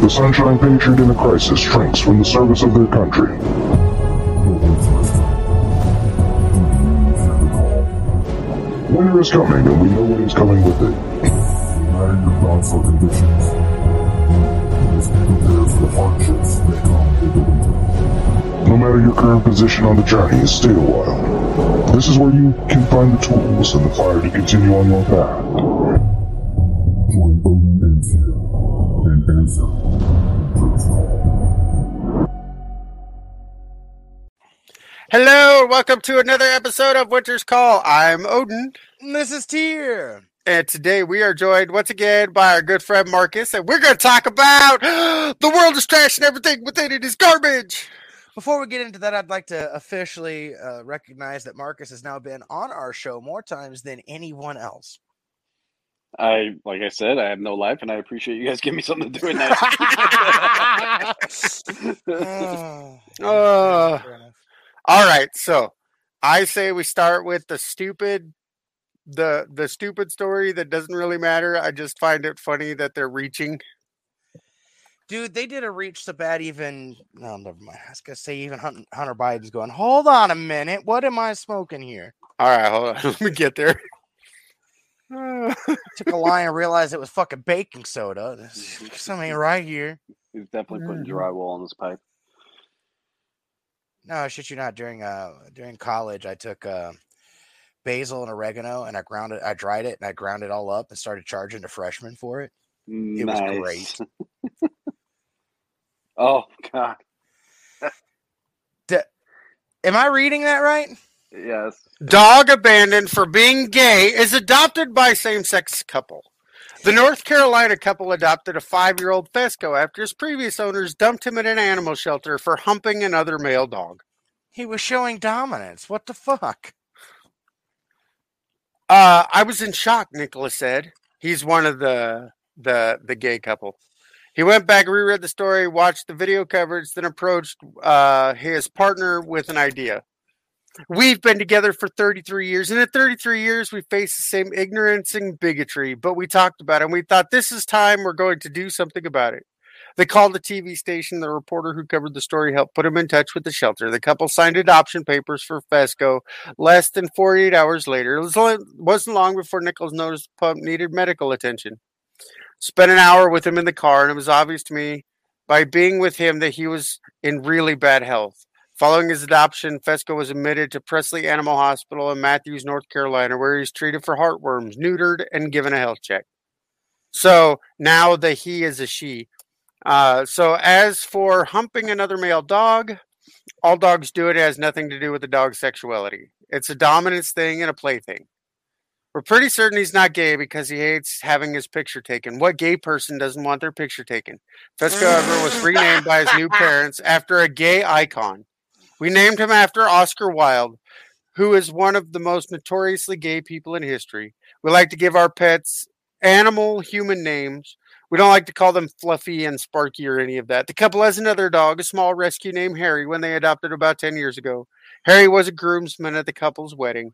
The Sunshine Patriot in a crisis shrinks from the service of their country. Winter is coming, and we know what is coming with it. Uniting your thoughts or convictions. Just be prepared for the hardships that come with the winter. No matter your current position on the journey, stay a while. This is where you can find the tools and the fire to continue on your path. Hello, and welcome to another episode of Winter's Call. I'm Odin, And This is Tyr. and today we are joined once again by our good friend Marcus, and we're going to talk about the world is trash and everything within it is garbage. Before we get into that, I'd like to officially uh, recognize that Marcus has now been on our show more times than anyone else. I like I said, I have no life, and I appreciate you guys giving me something to do at night. Oh, Uh, fair enough. All right, so I say we start with the stupid, the the stupid story that doesn't really matter. I just find it funny that they're reaching. Dude, they did a reach so bad, even. No, never mind. I was going to say, even Hun- Hunter Biden's going, hold on a minute. What am I smoking here? All right, hold on, let me get there. Took a line and realized it was fucking baking soda. There's something right here. He's definitely putting Mhm. drywall on this pipe. No, shit you not. During uh during college, I took uh basil and oregano and I ground it. I dried it and I ground it all up and started charging the freshmen for it. It was great. oh God, Am I reading that right? yes. Dog abandoned for being gay is adopted by same sex couple. The North Carolina couple adopted a five year old Fesco after his previous owners dumped him at an animal shelter for humping another male dog. He was showing dominance. What the fuck? Uh, I was in shock, Nicholas said. He's one of the the the gay couple. He went back, reread the story, watched the video coverage, then approached uh, his partner with an idea. We've been together for 33 years, and in 33 years, we faced the same ignorance and bigotry, but we talked about it, and we thought this is time we're going to do something about it. They called the TV station. The reporter who covered the story helped put him in touch with the shelter. The couple signed adoption papers for Fesco. Less than 48 hours later, it was only, wasn't long before Nichols noticed the pup needed medical attention. Spent an hour with him in the car, and it was obvious to me by being with him that he was in really bad health. Following his adoption, Fesco was admitted to Presley Animal Hospital in Matthews, North Carolina, where he's treated for heartworms, neutered, and given a health check. So now the he is a she. Uh, so as for humping another male dog, all dogs do it. It has nothing to do with the dog's sexuality. It's a dominance thing and a play thing. We're pretty certain he's not gay because he hates having his picture taken. What gay person doesn't want their picture taken? Fesco, however, was renamed by his new parents after a gay icon. We named him after Oscar Wilde, who is one of the most notoriously gay people in history. We like to give our pets animal human names. We don't like to call them Fluffy and Sparky or any of that. The couple has another dog, a small rescue named Harry, when they adopted about 10 years ago. Harry was a groomsman at the couple's wedding.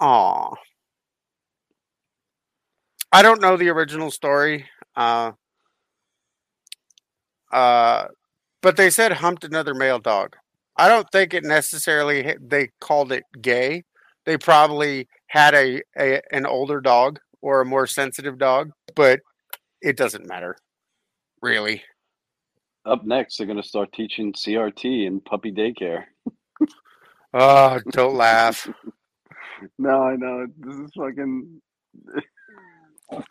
Aw. I don't know the original story. Uh, uh, but they said humped another male dog. I don't think it necessarily they called it gay. They probably had a, a an older dog or a more sensitive dog, but it doesn't matter, really. Up next, they're going to start teaching CRT in puppy daycare. Oh, don't laugh. No, I know this is fucking.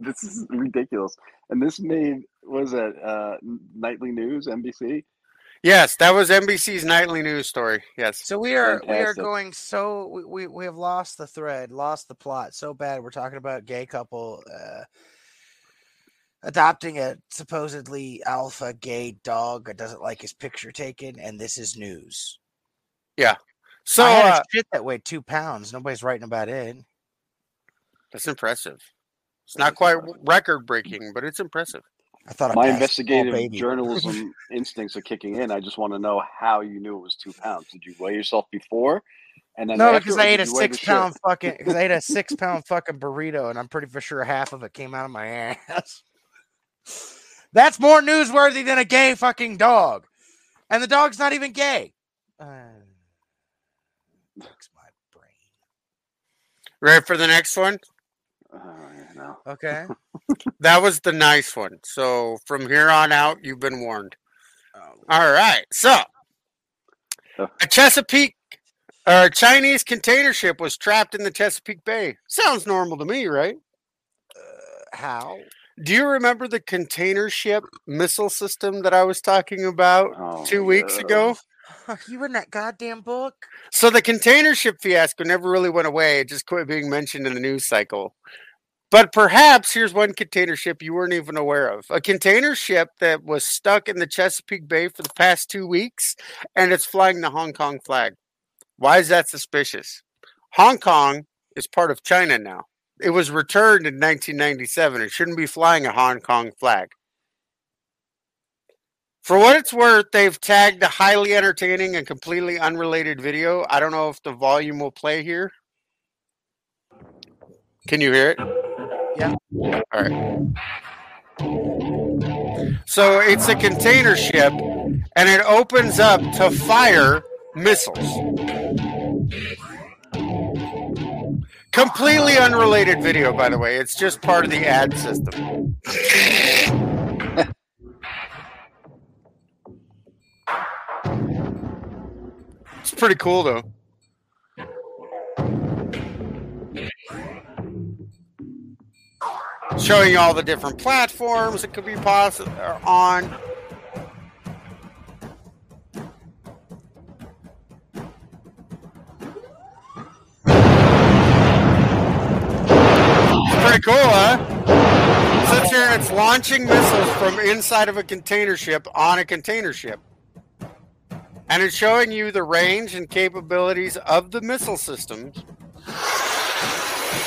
this is ridiculous. And this made was that uh, nightly news NBC. Yes, that was NBC's nightly news story. Yes. So we are we are going so we, we we have lost the thread, lost the plot so bad. We're talking about gay couple uh, adopting a supposedly alpha gay dog that doesn't like his picture taken, and this is news. Yeah. So I had uh, a shit that weighed two pounds. Nobody's writing about it. that's impressive. It's not quite record breaking, but it's impressive. I thought a My investigative journalism instincts are kicking in. I just want to know how you knew it was two pounds. Did you weigh yourself before? And then No, because I ate did a you weigh the six pound shit? fucking because I ate a six pound fucking burrito, and I'm pretty for sure half of it came out of my ass. That's more newsworthy than a gay fucking dog. And the dog's not even gay. Uh, breaks my brain. Ready for the next one? Uh, you know. Okay. That was the nice one. So from here on out, you've been warned. Oh, All right. So a Chesapeake or a Chinese container ship was trapped in the Chesapeake Bay. Sounds normal to me, right? uh, how? Do you remember the container ship missile system that I was talking about Oh, two weeks ago? you in that goddamn book? So the container ship fiasco never really went away. It just quit being mentioned in the news cycle. But perhaps here's one container ship you weren't even aware of. A container ship that was stuck in the Chesapeake Bay for the past two weeks and it's flying the Hong Kong flag. Why is that suspicious? Hong Kong is part of China now. It was returned in 1997. It shouldn't be flying a Hong Kong flag. For what it's worth, they've tagged a highly entertaining and completely unrelated video. I don't know if the volume will play here. Can you hear it? Yeah. All right. So it's a container ship and it opens up to fire missiles. Completely unrelated video, by the way. It's just part of the ad system. It's pretty cool, though. Showing all the different platforms it could be possible uh, on. It's launching missiles from inside of a container ship on a container ship. And it's showing you the range and capabilities of the missile systems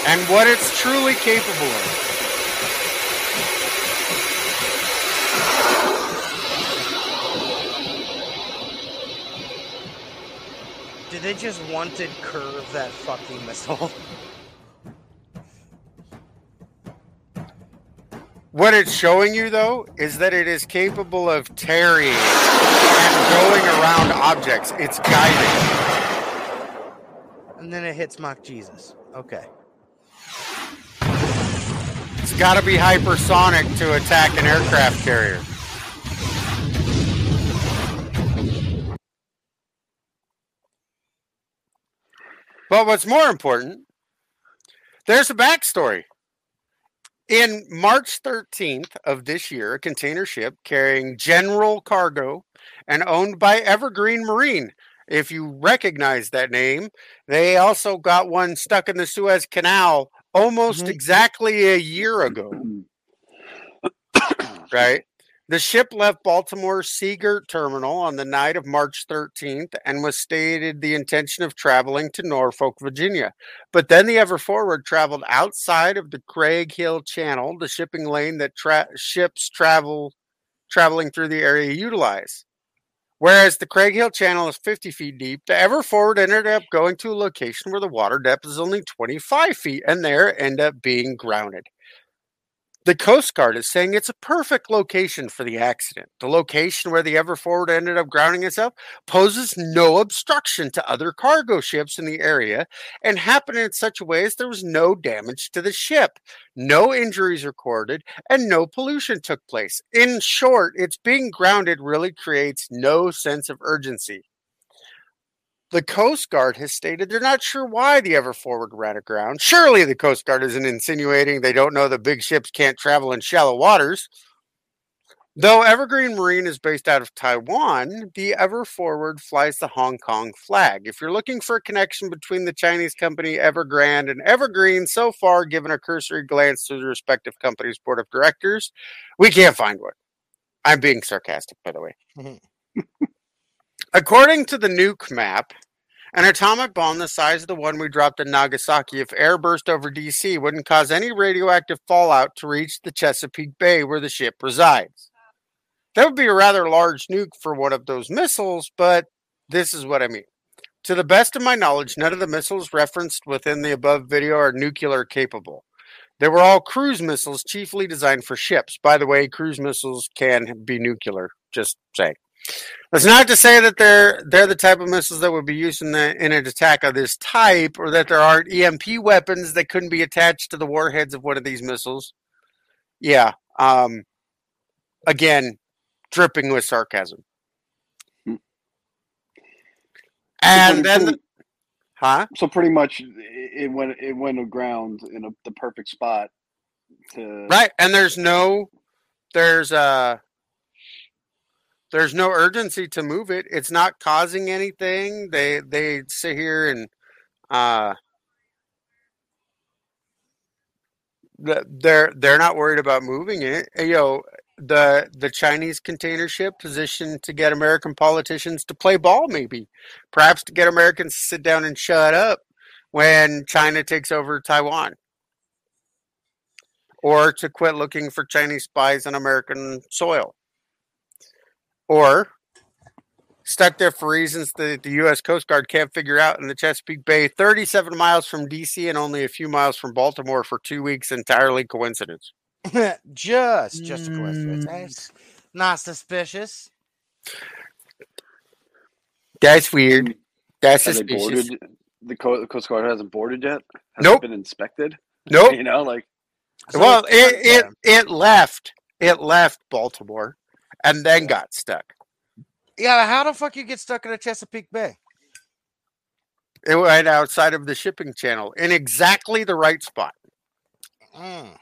and what it's truly capable of. Did they just wanted curve that fucking missile? What it's showing you, though, is that it is capable of tarrying and going around objects. It's guiding. And then it hits Mock Jesus. Okay. It's got to be hypersonic to attack an aircraft carrier. But what's more important, there's a backstory. In March 13th of this year, a container ship carrying general cargo and owned by Evergreen Marine. If you recognize that name, they also got one stuck in the Suez Canal almost Mhm. exactly a year ago, right? The ship left Baltimore Seagirt Terminal on the night of March 13th and was stated the intention of traveling to Norfolk, Virginia. But then the Ever Forward traveled outside of the Craighill Channel, the shipping lane that tra- ships travel traveling through the area utilize. Whereas the Craighill Channel is 50 feet deep, the Ever Forward ended up going to a location where the water depth is only 25 feet and there end up being grounded. The Coast Guard is saying it's a perfect location for the accident. The location where the Ever Forward ended up grounding itself poses no obstruction to other cargo ships in the area and happened in such a way as there was no damage to the ship, no injuries recorded, and no pollution took place. In short, its being grounded really creates no sense of urgency. The Coast Guard has stated they're not sure why the Ever Forward ran aground. Surely the Coast Guard isn't insinuating they don't know that big ships can't travel in shallow waters. Though Evergreen Marine is based out of Taiwan, the Ever Forward flies the Hong Kong flag. If you're looking for a connection between the Chinese company Evergrande and Evergreen, so far, given a cursory glance through the respective companies' board of directors, we can't find one. I'm being sarcastic, by the way. Mm-hmm. According to the nuke map, an atomic bomb the size of the one we dropped in Nagasaki, if air burst over DC, wouldn't cause any radioactive fallout to reach the Chesapeake Bay where the ship resides. That would be a rather large nuke for one of those missiles, but this is what I mean. To the best of my knowledge, none of the missiles referenced within the above video are nuclear capable. They were all cruise missiles, chiefly designed for ships. By the way, cruise missiles can be nuclear. Just say. That's not to say that they're they're the type of missiles that would be used in, the, in an attack of this type, or that there aren't EMP weapons that couldn't be attached to the warheads of one of these missiles. Yeah. Um, again, dripping with sarcasm. Hmm. And then, the, huh? so pretty much it it went it went aground in a, the perfect spot to Right. And there's no, there's uh, there's no urgency to move it. It's not causing anything. They they sit here and uh, th- they're they're not worried about moving it. You know, the the Chinese container ship positioned to get American politicians to play ball, maybe, perhaps to get Americans to sit down and shut up when China takes over Taiwan, or to quit looking for Chinese spies on American soil, or stuck there for reasons that the U.S. Coast Guard can't figure out in the Chesapeake Bay, 37 miles from D.C. and only a few miles from Baltimore for two weeks. Entirely coincidence. just, just a coincidence. Mm. That's not suspicious. That's weird. Mm. That's have suspicious. the Coast Guard hasn't boarded yet. Has Nope. it been inspected. Nope. You know, like So well, it, it it left. It left Baltimore, and then got stuck. yeah. How the fuck you get stuck in a Chesapeake Bay? It went outside of the shipping channel in exactly the right spot. Mm.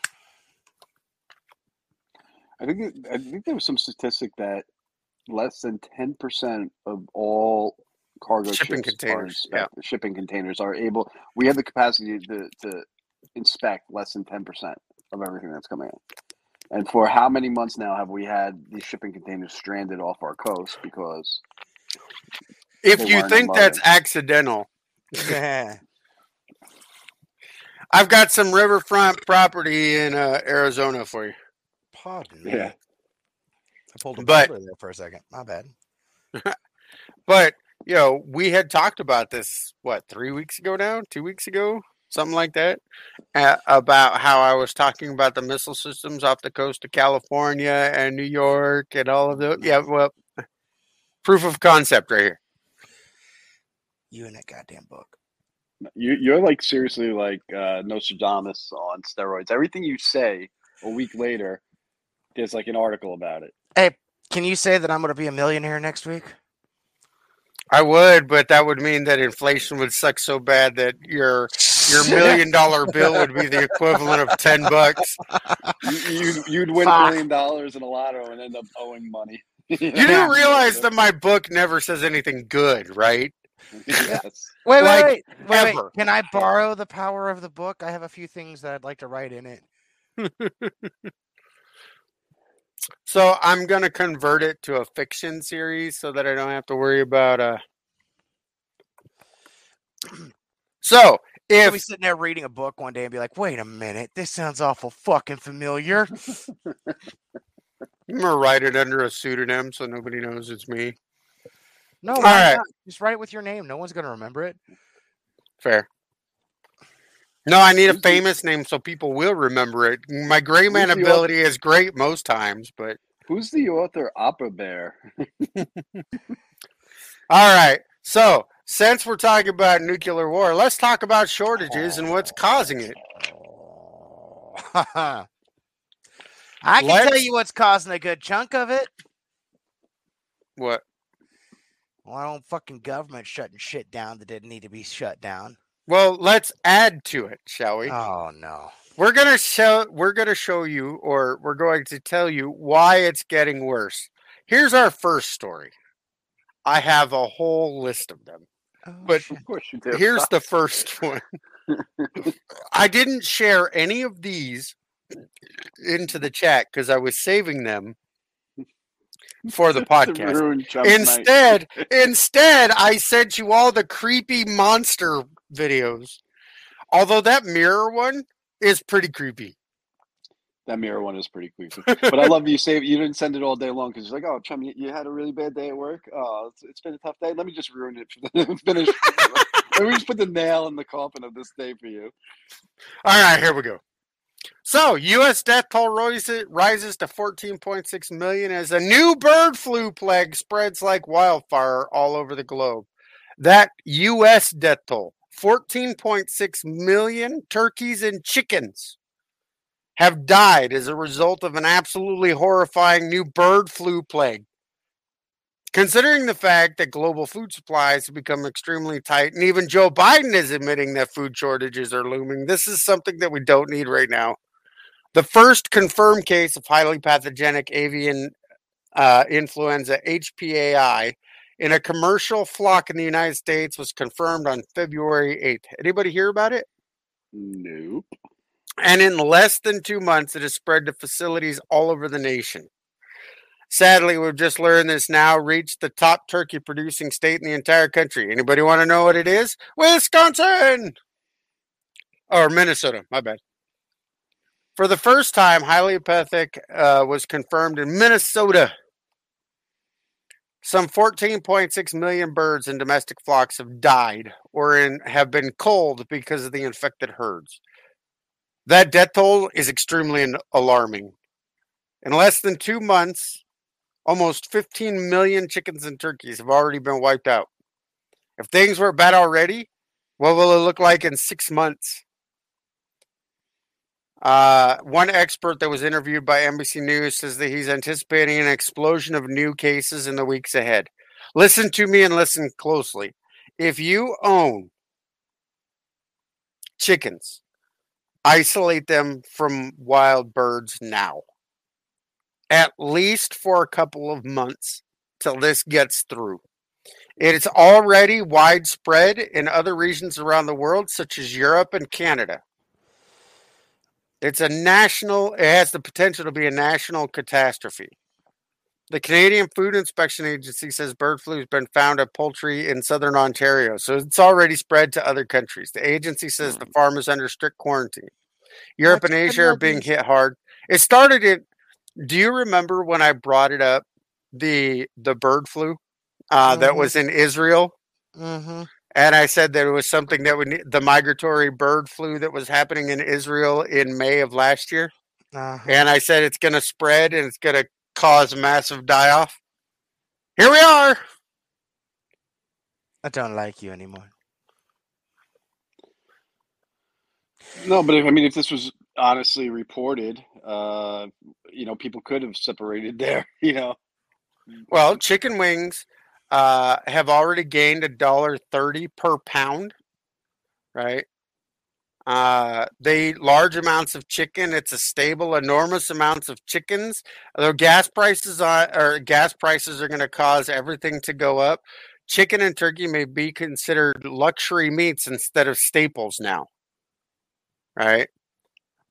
I think it- I think there was some statistic that less than ten percent of all cargo Shipping ships containers, are inspect- shipping containers are able. We have the capacity to to inspect less than ten percent of everything that's coming in. And for how many months now have we had these shipping containers stranded off our coast because If you think that's accidental, I've got some riverfront property in uh, Arizona for you. Pardon me. Yeah. I pulled a But- there for a second. My bad. But you know, we had talked about this what three weeks ago now, two weeks ago, something like that, uh, about how I was talking about the missile systems off the coast of California and New York and all of those. Yeah, well, proof of concept right here. You in that goddamn book. you you're like seriously like uh, Nostradamus on steroids. Everything you say a week later, there's like an article about it. Hey, can you say that I'm going to be a millionaire next week? I would, but that would mean that inflation would suck so bad that your your million dollar bill would be the equivalent of ten bucks. You, you'd, you'd win a million dollars in a lotto and end up owing money. you You do realize that my book never says anything good, right? yes. Wait, wait, Like, wait, wait, wait. ever. Can I borrow the power of the book? I have a few things that I'd like to write in it. So I'm gonna convert it to a fiction series so that I don't have to worry about uh So I'll be if sitting there reading a book one day and be like, "Wait a minute, this sounds awful fucking familiar." I'm gonna write it under a pseudonym so nobody knows it's me. No, All right. not? Just write it with your name. No one's gonna remember it. Fair. No, I need a famous name so people will remember it. My gray man Who's the ability is great most times, but Who's the author? Opera Bear. all right. So since we're talking about nuclear war, let's talk about shortages and what's causing it. I can tell Let's- you what's causing a good chunk of it. What? Well, I don't fucking government shutting shit down that didn't need to be shut down. Well, let's add to it, shall we? Oh no. We're gonna show we're gonna show you or we're going to tell you why it's getting worse. Here's our first story. I have a whole list of them. Oh, but Of course you do. here's the first one. I didn't share any of these into the chat because I was saving them for the podcast. ruin Chunk's night. Instead, instead, I sent you all the creepy monster videos. Although that mirror one is pretty creepy. that mirror one is pretty creepy. But I love you save. You didn't send it all day long because you're like, oh, Chum, you, you had a really bad day at work. Oh, it's, it's been a tough day. Let me just ruin it. For the, finish. Let me just put the nail in the coffin of this day for you. All right, here we go. So, U.S. death toll rises, rises to 14.6 million as a new bird flu plague spreads like wildfire all over the globe. That U.S. death toll, 14.6 million turkeys and chickens have died as a result of an absolutely horrifying new bird flu plague. Considering the fact that global food supplies have become extremely tight, and even Joe Biden is admitting that food shortages are looming, this is something that we don't need right now. The first confirmed case of highly pathogenic avian uh, influenza, HPAI, in a commercial flock in the United States was confirmed on February 8th. Anybody hear about it? Nope. And in less than two months, it has spread to facilities all over the nation. Sadly, we've just learned this now reached the top turkey producing state in the entire country. Anybody want to know what it is? Wisconsin or Minnesota. My bad. For the first time, Hyliopathic uh, was confirmed in Minnesota. Some 14.6 million birds in domestic flocks have died or in, have been culled because of the infected herds. That death toll is extremely alarming. In less than two months, Almost 15 million chickens and turkeys have already been wiped out. If things were bad already, what will it look like in six months? Uh, one expert that was interviewed by NBC News says that he's anticipating an explosion of new cases in the weeks ahead. Listen to me and listen closely. If you own chickens, isolate them from wild birds now at least for a couple of months till this gets through. It is already widespread in other regions around the world, such as Europe and Canada. It's a national, it has the potential to be a national catastrophe. The Canadian Food Inspection Agency says bird flu has been found at poultry in southern Ontario, so it's already spread to other countries. The agency says the hmm. farm is under strict quarantine. Europe That's and Asia are being hit hard. It started in do you remember when I brought it up the the bird flu uh, mm-hmm. that was in Israel? Mm-hmm. And I said that it was something that would the migratory bird flu that was happening in Israel in May of last year. Uh-huh. And I said it's going to spread and it's going to cause a massive die off. Here we are. I don't like you anymore. No, but if, I mean, if this was honestly reported, uh, you know, people could have separated there, you know. Well, chicken wings uh, have already gained a dollar thirty per pound, right? Uh, they large amounts of chicken. It's a stable, enormous amounts of chickens. Though gas prices are or gas prices are going to cause everything to go up. Chicken and turkey may be considered luxury meats instead of staples now. Right?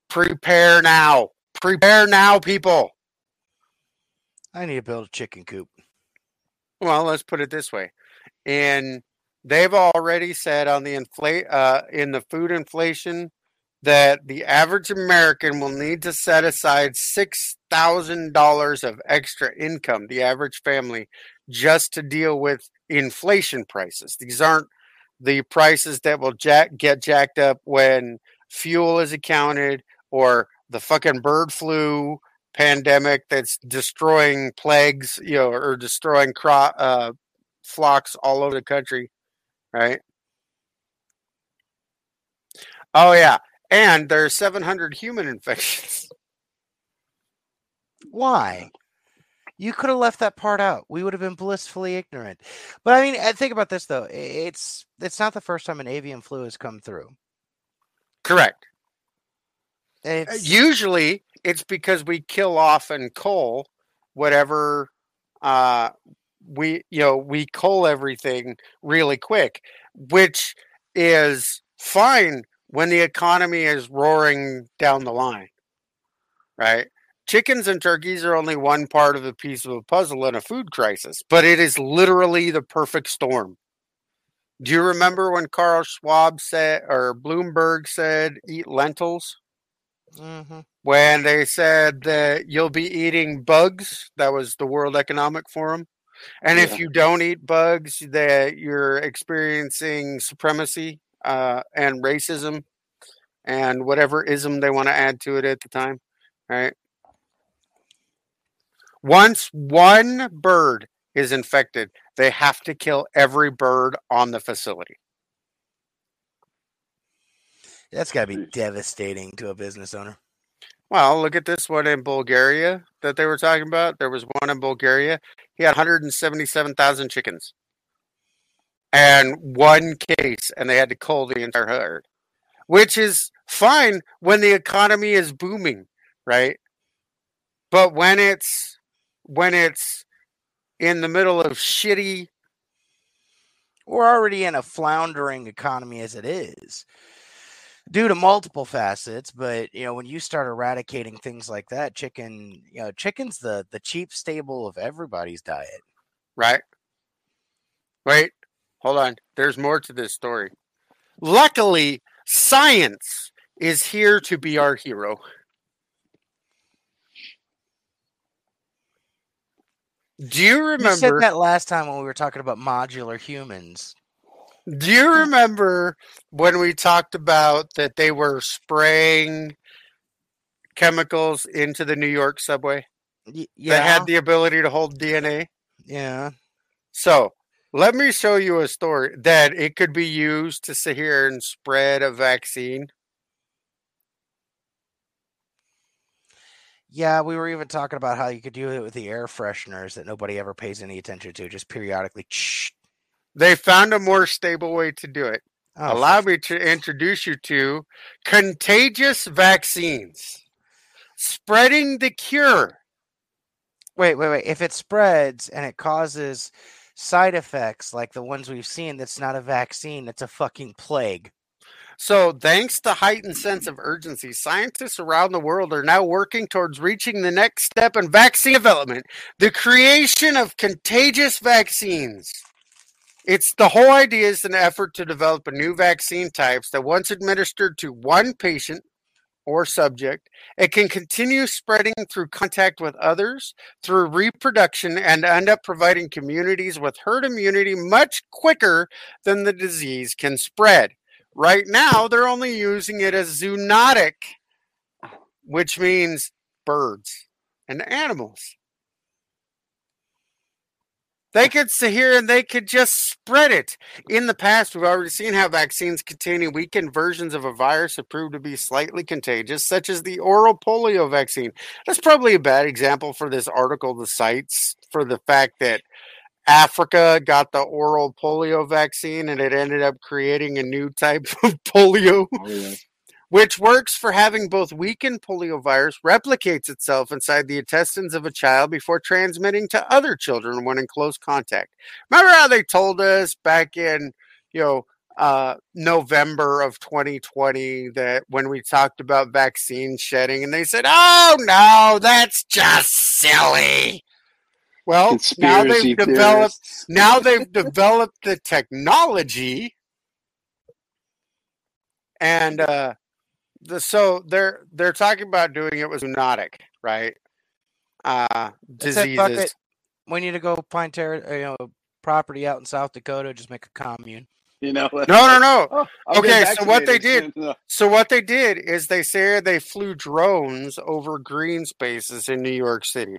Prepare now. Prepare now, people. I need to build a chicken coop. Well, let's put it this way. And they've already said on the inflate uh, in the food inflation that the average American will need to set aside six thousand dollars of extra income, the average family, just to deal with inflation prices. These aren't the prices that will jack, get jacked up when fuel is accounted or the fucking bird flu pandemic that's destroying plagues, you know, or destroying crop uh, flocks all over the country, right? Oh yeah, and there's 700 human infections. Why? You could have left that part out. We would have been blissfully ignorant. But I mean, think about this though. It's it's not the first time an avian flu has come through. Correct. Uh, it's... Usually, it's because we kill off and coal whatever uh, we you know we coal everything really quick, which is fine when the economy is roaring down the line, right? Chickens and turkeys are only one part of the piece of a puzzle in a food crisis, but it is literally the perfect storm. Do you remember when Carl Schwab said, or Bloomberg said, eat lentils? Mm-hmm. When they said that you'll be eating bugs, that was the World Economic Forum. And yeah. if you don't eat bugs, that you're experiencing supremacy uh, and racism. and whatever ism they want to add to it at the time, right? Once one bird is infected, they have to kill every bird on the facility. That's got to be devastating to a business owner. Well, look at this one in Bulgaria that they were talking about. There was one in Bulgaria. He had 177,000 chickens and one case, and they had to cull the entire herd, which is fine when the economy is booming, right? But when it's when it's in the middle of shitty we're already in a floundering economy as it is due to multiple facets but you know when you start eradicating things like that chicken you know chicken's the the cheap staple of everybody's diet right wait hold on there's more to this story luckily science is here to be our hero Do you remember? You said that last time when we were talking about modular humans. Do you mm. remember when we talked about that they were spraying chemicals into the New York subway? Y- yeah. That had the ability to hold DNA? Yeah. So let me show you a story that it could be used to sit here and spread a vaccine. Yeah, we were even talking about how you could do it with the air fresheners that nobody ever pays any attention to, just periodically. Shh. They found a more stable way to do it. Oh, Allow me to introduce you to contagious vaccines. Spreading the cure. Wait, wait, wait. If it spreads and it causes side effects like the ones we've seen, that's not a vaccine, it's a fucking plague. So, thanks to heightened sense of urgency, scientists around the world are now working towards reaching the next step in vaccine development the creation of contagious vaccines. It's the whole idea is an effort to develop a new vaccine types that once administered to one patient or subject, it can continue spreading through contact with others, through reproduction, and end up providing communities with herd immunity much quicker than the disease can spread. Right now, they're only using it as zoonotic, which means birds and animals. They could sit here and they could just spread it. In the past, we've already seen how vaccines containing weakened versions of a virus have proved to be slightly contagious, such as the oral polio vaccine. That's probably a bad example for this article, the sites, for the fact that Africa got the oral polio vaccine and it ended up creating a new type of polio, oh, yeah. Which works for having both weakened poliovirus replicates itself inside the intestines of a child before transmitting to other children when in close contact. Remember how they told us back in, you know, uh, November of 2020 that when we talked about vaccine shedding, and they said, "Oh no, that's just silly." Well, now they've developed now they've developed the technology, and uh, the, so they're they're talking about doing it with zoonotic, right? Uh, diseases. We need to go find ter- uh, you know property out in South Dakota. Just make a commune. You know. No, no, no. Oh, okay, so what they did, so what they did is they say they flew drones over green spaces in New York City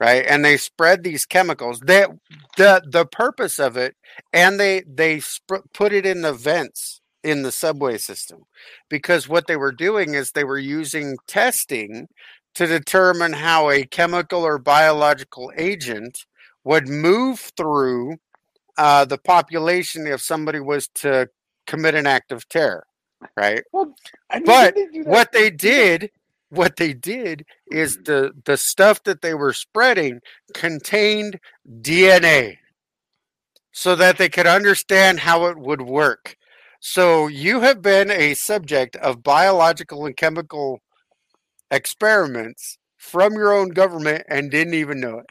right and they spread these chemicals that the the purpose of it and they they sp- put it in the vents in the subway system because what they were doing is they were using testing to determine how a chemical or biological agent would move through uh, the population if somebody was to commit an act of terror right well, but what they did what they did is the the stuff that they were spreading contained DNA so that they could understand how it would work. So you have been a subject of biological and chemical experiments from your own government and didn't even know it.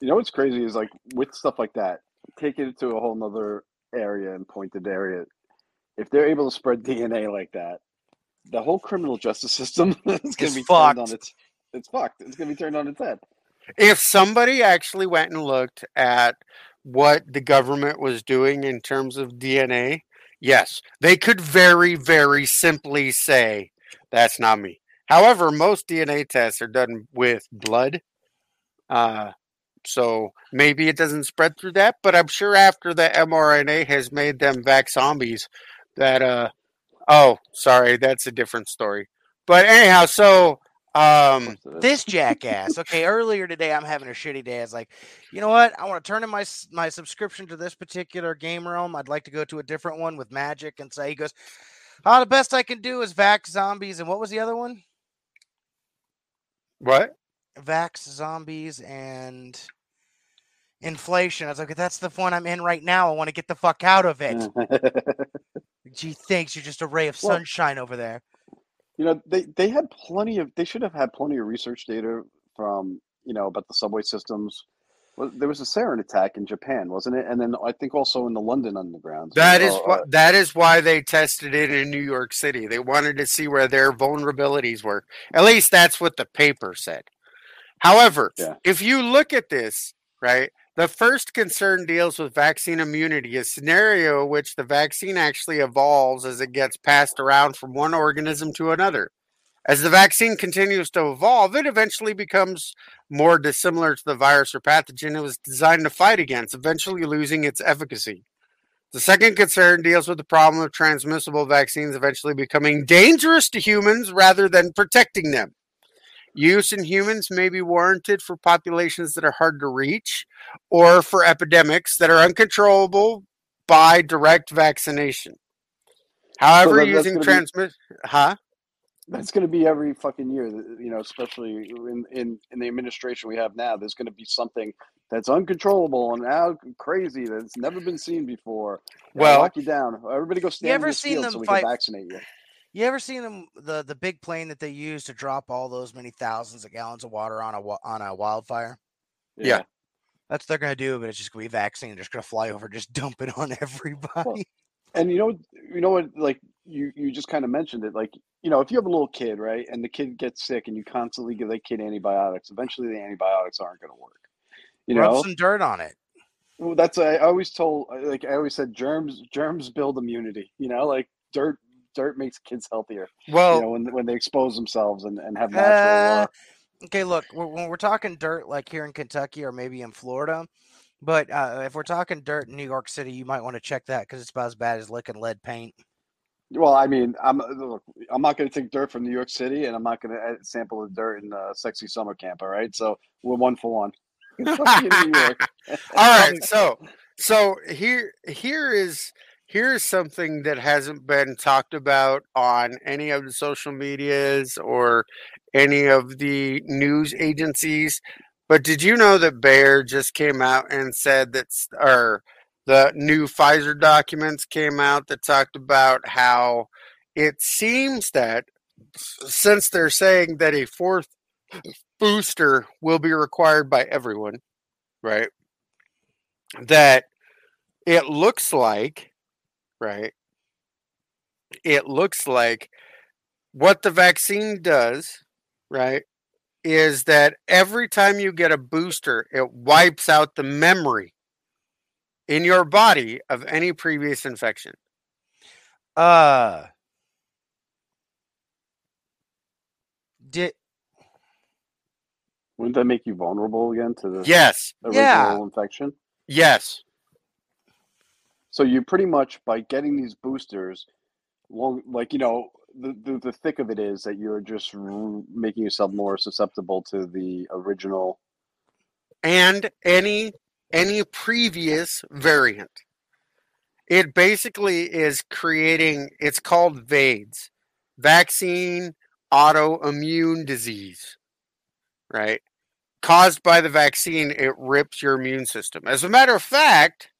You know what's crazy is like with stuff like that, take it to a whole nother area and pointed area. If they're able to spread DNA like that, the whole criminal justice system is going to be fucked. turned on its it's fucked. It's going to be turned on its head. If somebody actually went and looked at what the government was doing in terms of DNA, Yes, they could very, very simply say, that's not me. However, most DNA tests are done with blood. Uh, so maybe it doesn't spread through that, but I'm sure after the mRNA has made them back zombies, that, uh, oh, sorry, that's a different story. But anyhow, so, um, This jackass. Okay, earlier today I'm having a shitty day. I was like, you know what? I want to turn in my my subscription to this particular game realm. I'd like to go to a different one with magic and say he goes, Oh, the best I can do is Vax Zombies and what was the other one? what? Vax Zombies and Inflation. I was like, that's the one I'm in right now. I want to get the fuck out of it. Gee, thanks. You're just a ray of Well- sunshine over there. You know, they they had plenty of. They should have had plenty of research data from you know about the subway systems. Well, there was a sarin attack in Japan, wasn't it? And then I think also in the London Underground. That is Uh, what that is why they tested it in New York City. They wanted to see where their vulnerabilities were. At least that's what the paper said. However, Yeah. if you look at this, right, the first concern deals with vaccine immunity, a scenario in which the vaccine actually evolves as it gets passed around from one organism to another. As the vaccine continues to evolve, it eventually becomes more dissimilar to the virus or pathogen it was designed to fight against, eventually losing its efficacy. The second concern deals with the problem of transmissible vaccines eventually becoming dangerous to humans rather than protecting them. Use in humans may be warranted for populations that are hard to reach or for epidemics that are uncontrollable by direct vaccination. However, that- that's using gonna be- transmit, huh? That's going to be every fucking year, you know, especially in, in, in the administration we have now. There's going to be something that's uncontrollable and now crazy that's never been seen before. Gotta Well- lock you down. Everybody go stand You ever in the seen field them so we fight- can vaccinate you. You ever seen them the the big plane that they use to drop all those many thousands of gallons of water on a on a wildfire? Yeah. That's what they're gonna do, but it's just gonna be vaccine. They're just gonna fly over, just dump it on everybody. And you know, you know what? Like you, you just kind of mentioned it. Like you know, if you have a little kid, right, and the kid gets sick, and you constantly give that kid antibiotics, eventually the antibiotics aren't going to work. You Rub know, some dirt on it. Well, that's I always told. Like I always said, germs germs build immunity. You know, like dirt dirt makes kids healthier. Well, you know, when when they expose themselves and, and have natural. Uh, Uh, okay, look, when when we're talking dirt, like here in Kentucky or maybe in Florida, but uh, if we're talking dirt in New York City, you might want to check that because it's about as bad as licking lead paint. well, I mean, I'm look, I'm not going to take dirt from New York City, and I'm not going to sample the dirt in uh, sexy summer camp. All right, so we're one for one. New York. all right so so here here is here is something that hasn't been talked about on any of the social medias or any of the news agencies but did you know that bayer just came out and said that or the new pfizer documents came out that talked about how it seems that since they're saying that a fourth booster will be required by everyone right that it looks like, right? It looks like what the vaccine does, right, is that every time you get a booster, it wipes out the memory in your body of any previous infection. Uh, did Wouldn't that make you vulnerable again to the Yes, original Yeah. infection? yes. So you pretty much by getting these boosters, long like you know the, the the thick of it is that you're just r- making yourself more susceptible to the original. and any any previous variant. It basically is creating it's called VADES, vaccine autoimmune disease. Right? Caused by the vaccine, it rips your immune system. As a matter of fact,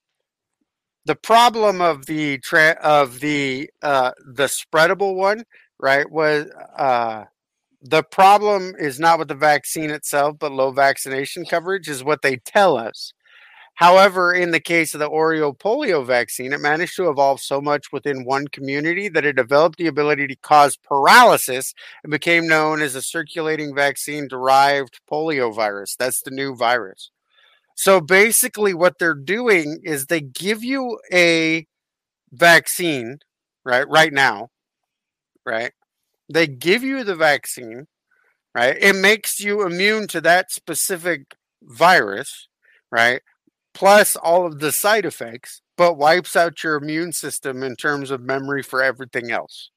the problem of the tra- of the uh, the spreadable one, right, was uh, the problem is not with the vaccine itself, but low vaccination coverage is what they tell us. However, in the case of the oral polio vaccine, it managed to evolve so much within one community that it developed the ability to cause paralysis and became known as a circulating vaccine derived polio virus. That's the new virus. So basically, what they're doing is they give you a vaccine, right? Right now, right? They give you the vaccine, right? It makes you immune to that specific virus, right? Plus all of the side effects, but wipes out your immune system in terms of memory for everything else.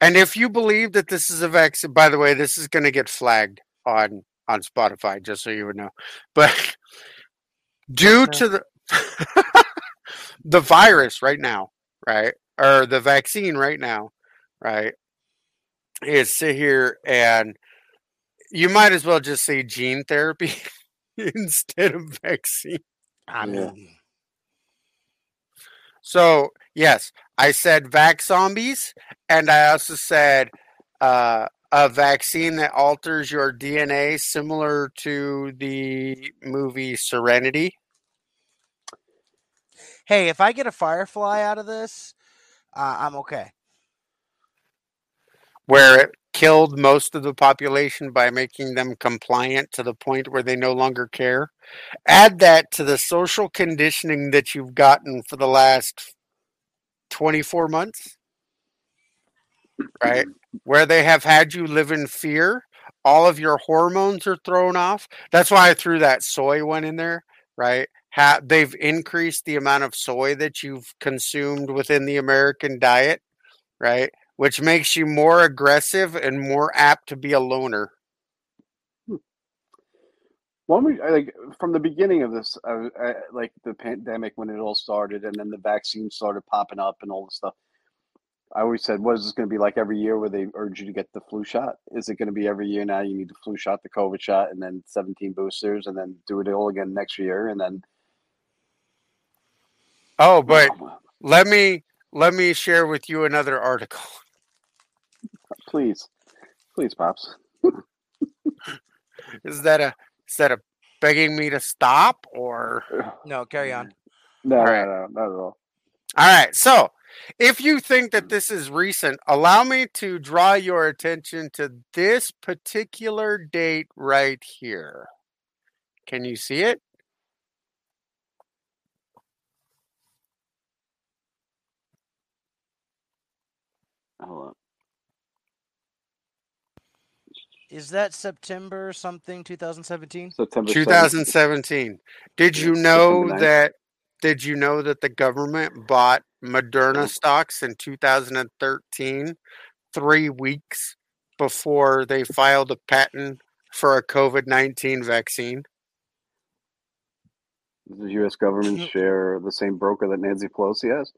And if you believe that this is a vaccine, by the way, this is going to get flagged on on Spotify, just so you would know. But due to the the virus right now, right, or the vaccine right now, right, is sit here and you might as well just say gene therapy instead of vaccine. I Yeah. mean, So yes, I said vac zombies, and I also said uh, a vaccine that alters your DNA, similar to the movie Serenity. hey, if I get a firefly out of this, uh, I'm okay. where it killed most of the population by making them compliant to the point where they no longer care. Add that to the social conditioning that you've gotten for the last 24 months, right? Where they have had you live in fear. All of your hormones are thrown off. That's why I threw that soy one in there, right? Ha- they've increased the amount of soy that you've consumed within the American diet, right? which makes you more aggressive and more apt to be a loner. Hmm. When we I, like from the beginning of this, I, I, like the pandemic when it all started, and then the vaccine started popping up and all this stuff. I always said, "What is this going to be like every year where they urge you to get the flu shot? Is it going to be every year now? You need the flu shot, the COVID shot, and then seventeen boosters, and then do it all again next year, and then." Oh, but let me let me share with you another article. please, please, pops. Is that a is that a begging me to stop or No, carry on. No, All right. no, no, not at all. All right. So, if you think that this is recent, allow me to draw your attention to this particular date right here. Can you see it? Hold on. Is that September something 2017? September 7th. 2017. Did you know September that did you know that the government bought Moderna stocks in 2013 3 weeks before they filed a patent for a COVID-19 vaccine? Does the U.S. government share the same broker that Nancy Pelosi has?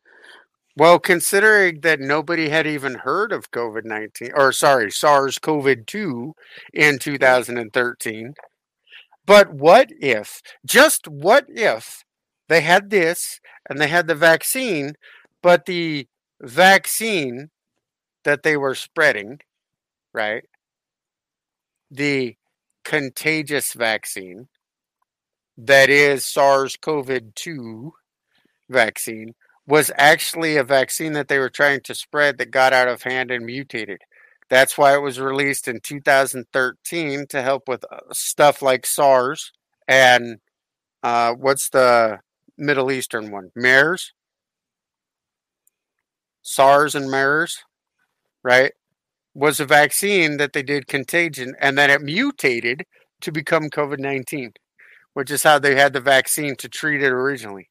Well, considering that nobody had even heard of COVID 19, or sorry, SARS CoV 2 in mm. 2013. But what if, just what if they had this and they had the vaccine, but the vaccine that they were spreading, right? The contagious vaccine that is SARS CoV 2 vaccine was actually a vaccine that they were trying to spread that got out of hand and mutated. That's why it was released in 2013 to help with uh, stuff like SARS and uh, what's the Middle Eastern one? MERS? SARS and MERS, right? Was a vaccine that they did contagion and then it mutated to become COVID 19, which is how they had the vaccine to treat it originally.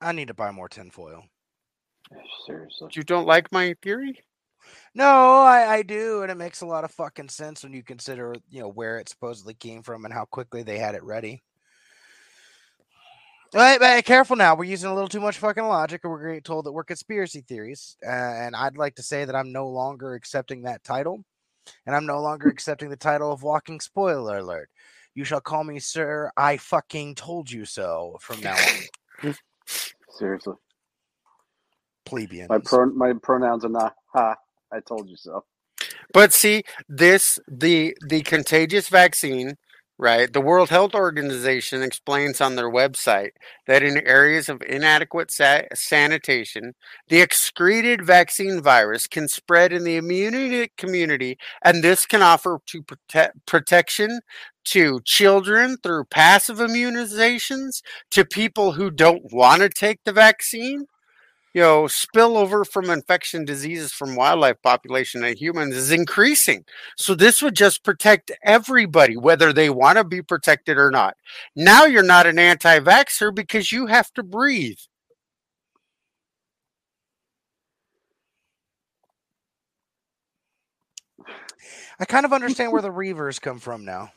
I need to buy more tinfoil. Seriously. You don't like my theory? No, I, I do, and it makes a lot of fucking sense when you consider, you know, where it supposedly came from and how quickly they had it ready. But, but careful now, we're using a little too much fucking logic, or we're getting told that we're conspiracy theories. Uh, and I'd like to say that I'm no longer accepting that title, and I'm no longer accepting the title of walking spoiler alert. You shall call me Sir. I fucking told you so from now on, Seriously. plebeians. My pro- my pronouns are not ha. I told you so. But see, this the the contagious vaccine right? The World Health Organization explains on their website that in areas of inadequate sa- sanitation, the excreted vaccine virus can spread in the immunity community, and this can offer to protect protection to children through passive immunizations, to people who don't want to take the vaccine. You know, spillover from infection diseases from wildlife population to humans is increasing. So this would just protect everybody, whether they want to be protected or not. Now you're not an anti-vaxxer because you have to breathe. I kind of understand where the Reavers come from now.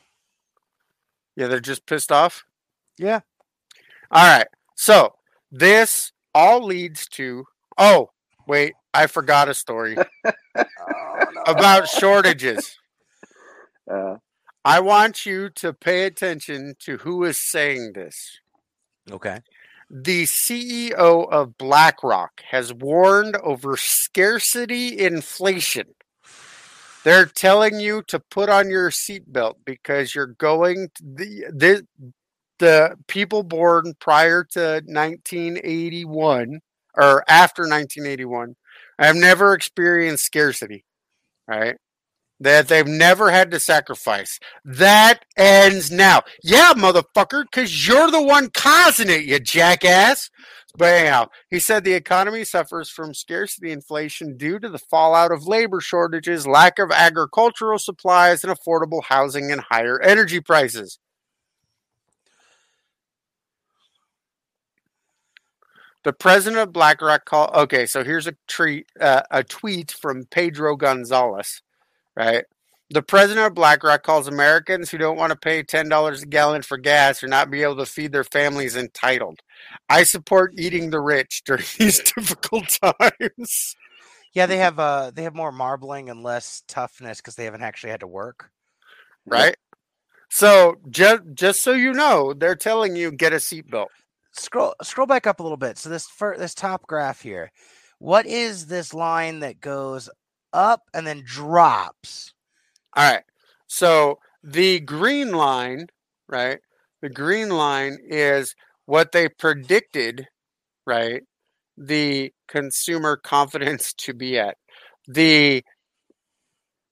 Yeah, they're just pissed off. Yeah. All right. So this all leads to oh, wait, I forgot a story about shortages. Uh, I want you to pay attention to who is saying this. Okay. The CEO of BlackRock has warned over scarcity inflation. They're telling you to put on your seatbelt because you're going to the, the the people born prior to 1981 or after 1981 have never experienced scarcity, right? That they've never had to sacrifice. That ends now. Yeah, motherfucker, because you're the one causing it, you jackass. But anyhow, he said the economy suffers from scarcity inflation due to the fallout of labor shortages, lack of agricultural supplies, and affordable housing and higher energy prices. The president of BlackRock call. Okay, so here's a treat, uh, a tweet from Pedro Gonzalez, right? The president of BlackRock calls Americans who don't want to pay ten dollars a gallon for gas or not be able to feed their families entitled. I support eating the rich during these difficult times. Yeah, they have uh they have more marbling and less toughness because they haven't actually had to work. Right? So just just so you know, they're telling you get a seatbelt. Scroll scroll back up a little bit. So this fir- this top graph here, what is this line that goes up and then drops? All right. So the green line, right? The green line is what they predicted, right? The consumer confidence to be at. The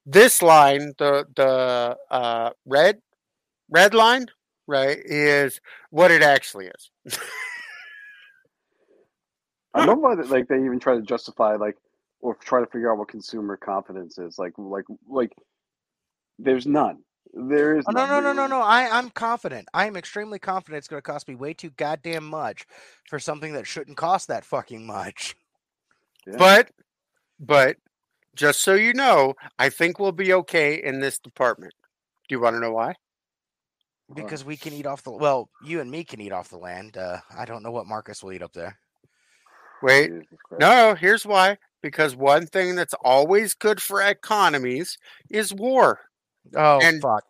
this line, the the uh, red red line, right, is what it actually is. I love why that, like they even try to justify like or try to figure out what consumer confidence is. Like like like there's none. There is Oh, no, no, no, no, no. I, I'm confident. I am extremely confident it's going to cost me way too goddamn much for something that shouldn't cost that fucking much. Yeah. But but just so you know, I think we'll be okay in this department. Do you want to know why? Because we can eat off the well, you and me can eat off the land. Uh, I don't know what Marcus will eat up there. Wait, no, here's why. Because one thing that's always good for economies is war. Oh And- fuck!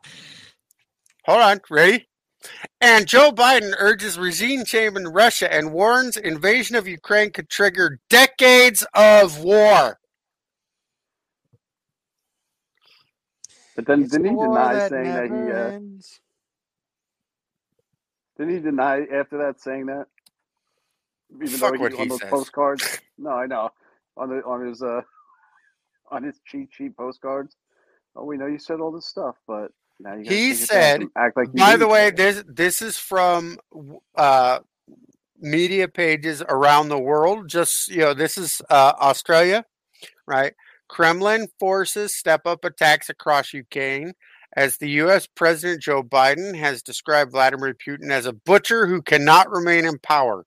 Hold on, ready? And Joe Biden urges regime change in Russia and warns invasion of Ukraine could trigger decades of war. But then It's didn't he deny that saying that he uh, didn't he deny after that saying that? Even Fuck though what he, he on those says. postcards. No, I know. On the on his uh on his cheat sheet postcards. Oh, we know you said all this stuff, but now you He take it back said, act like By the way, this this is from uh, media pages around the world. Just you know, this is uh, Australia, right? Kremlin forces step up attacks across Ukraine as the U.S. President Joe Biden has described Vladimir Putin as a butcher who cannot remain in power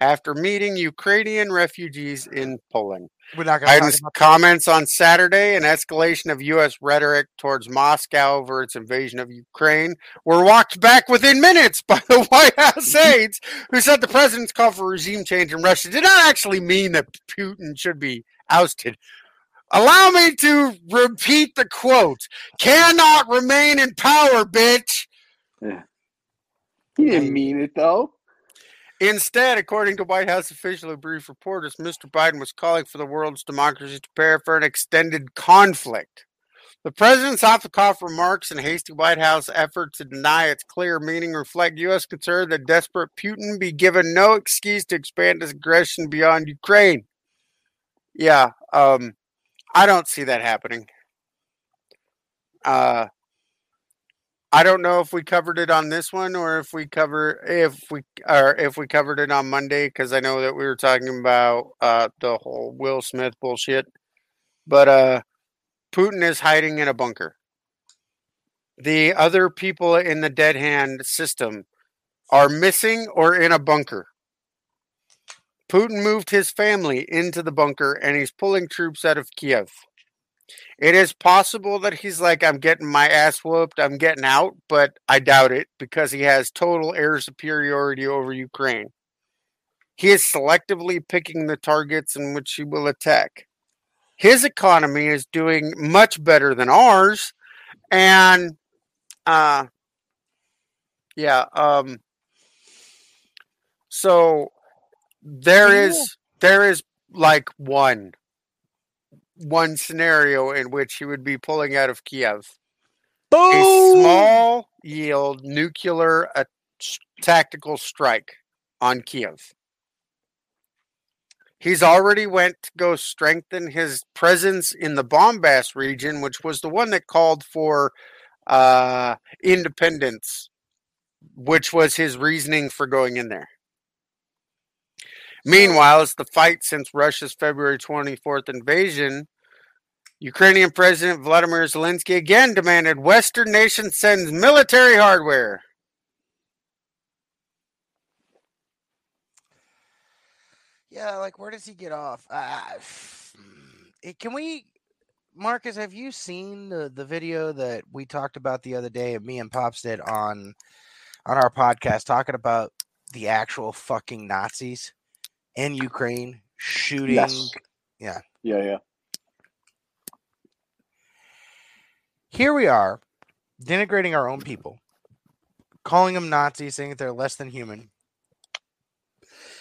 after meeting Ukrainian refugees in Poland. We're not going to talk Biden's comments on Saturday, and escalation of U.S. rhetoric towards Moscow over its invasion of Ukraine, were walked back within minutes by the White House mm-hmm. aides, who said the president's call for regime change in Russia did not actually mean that Putin should be ousted. Allow me to repeat the quote cannot remain in power, bitch. He didn't mean it though. Instead, according to White House official who briefed reporters, Mr. Biden was calling for the world's democracies to prepare for an extended conflict. The president's off the cuff remarks and hasty White House effort to deny its clear meaning reflect U.S. concern that desperate Putin be given no excuse to expand his aggression beyond Ukraine. Yeah, um, I don't see that happening. Uh, I don't know if we covered it on this one or if we cover if we or if we covered it on Monday because I know that we were talking about uh, the whole Will Smith bullshit. But uh, Putin is hiding in a bunker. The other people in the dead hand system are missing or in a bunker. Putin moved his family into the bunker and he's pulling troops out of Kiev. It is possible that he's like, I'm getting my ass whooped, I'm getting out, but I doubt it because he has total air superiority over Ukraine. He is selectively picking the targets in which he will attack. His economy is doing much better than ours, and uh, yeah, um, so there is there is like one one scenario in which he would be pulling out of Kiev. Boom! A small yield nuclear uh, tactical strike on Kiev. He's already went to go strengthen his presence in the Donbass region, which was the one that called for uh, independence, which was his reasoning for going in there. Meanwhile, it's the fight since Russia's February 24th invasion. Ukrainian President Vladimir Zelensky again demanded Western nations send military hardware. Yeah, like where does he get off? Uh, can we, Marcus? Have you seen the the video that we talked about the other day? Of me and Pops did on on our podcast, talking about the actual fucking Nazis in Ukraine shooting. Yes. Yeah. Yeah, yeah. Here we are, denigrating our own people, calling them Nazis, saying that they're less than human,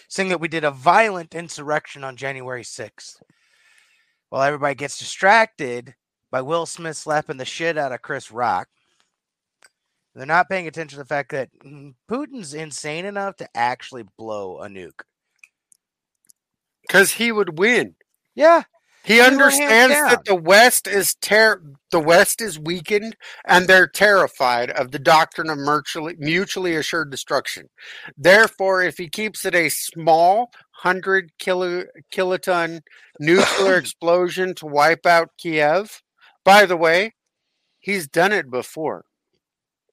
saying that we did a violent insurrection on January 6th. While everybody gets distracted by Will Smith slapping the shit out of Chris Rock. They're not paying attention to the fact that Putin's insane enough to actually blow a nuke. Because he would win. Yeah. He He understands that the West is ter- the West is weakened and they're terrified of the doctrine of mutually, mutually assured destruction. Therefore, if he keeps it a small hundred kilo, kiloton nuclear explosion to wipe out Kiev, by the way, he's done it before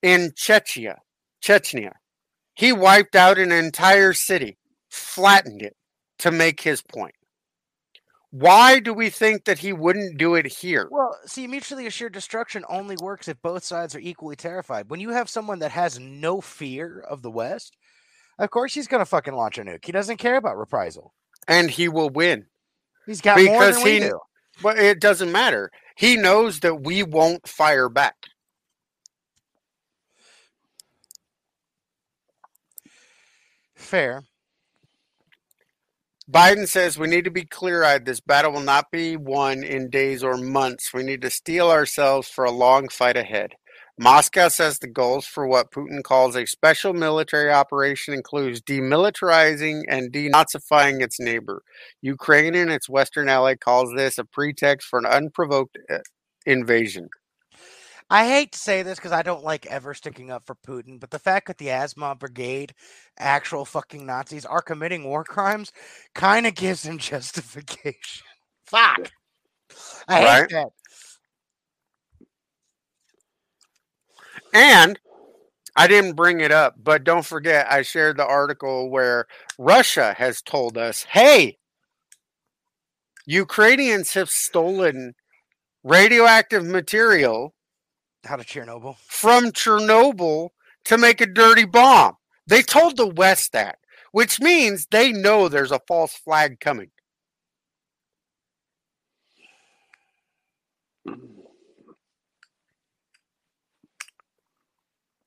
in Chechnya. Chechnya, he wiped out an entire city, flattened it to make his point. Why do we think that he wouldn't do it here? Well, see, mutually assured destruction only works if both sides are equally terrified. When you have someone that has no fear of the West, of course he's going to fucking launch a nuke. He doesn't care about reprisal. And he will win. He's got more Because than we he- do. But it doesn't matter. He knows that we won't fire back. Fair. Biden says we need to be clear eyed. This battle will not be won in days or months. We need to steel ourselves for a long fight ahead. Moscow says the goals for what Putin calls a special military operation includes demilitarizing and denazifying its neighbor. Ukraine and its western ally calls this a pretext for an unprovoked uh, invasion. I hate to say this because I don't like ever sticking up for Putin, but the fact that the Azov Brigade, actual fucking Nazis, are committing war crimes kind of gives him justification. Fuck. I hate Right. that. And I didn't bring it up, but don't forget, I shared the article where Russia has told us hey, Ukrainians have stolen radioactive material Out of Chernobyl. from Chernobyl to make a dirty bomb. They told the West that, which means they know there's a false flag coming.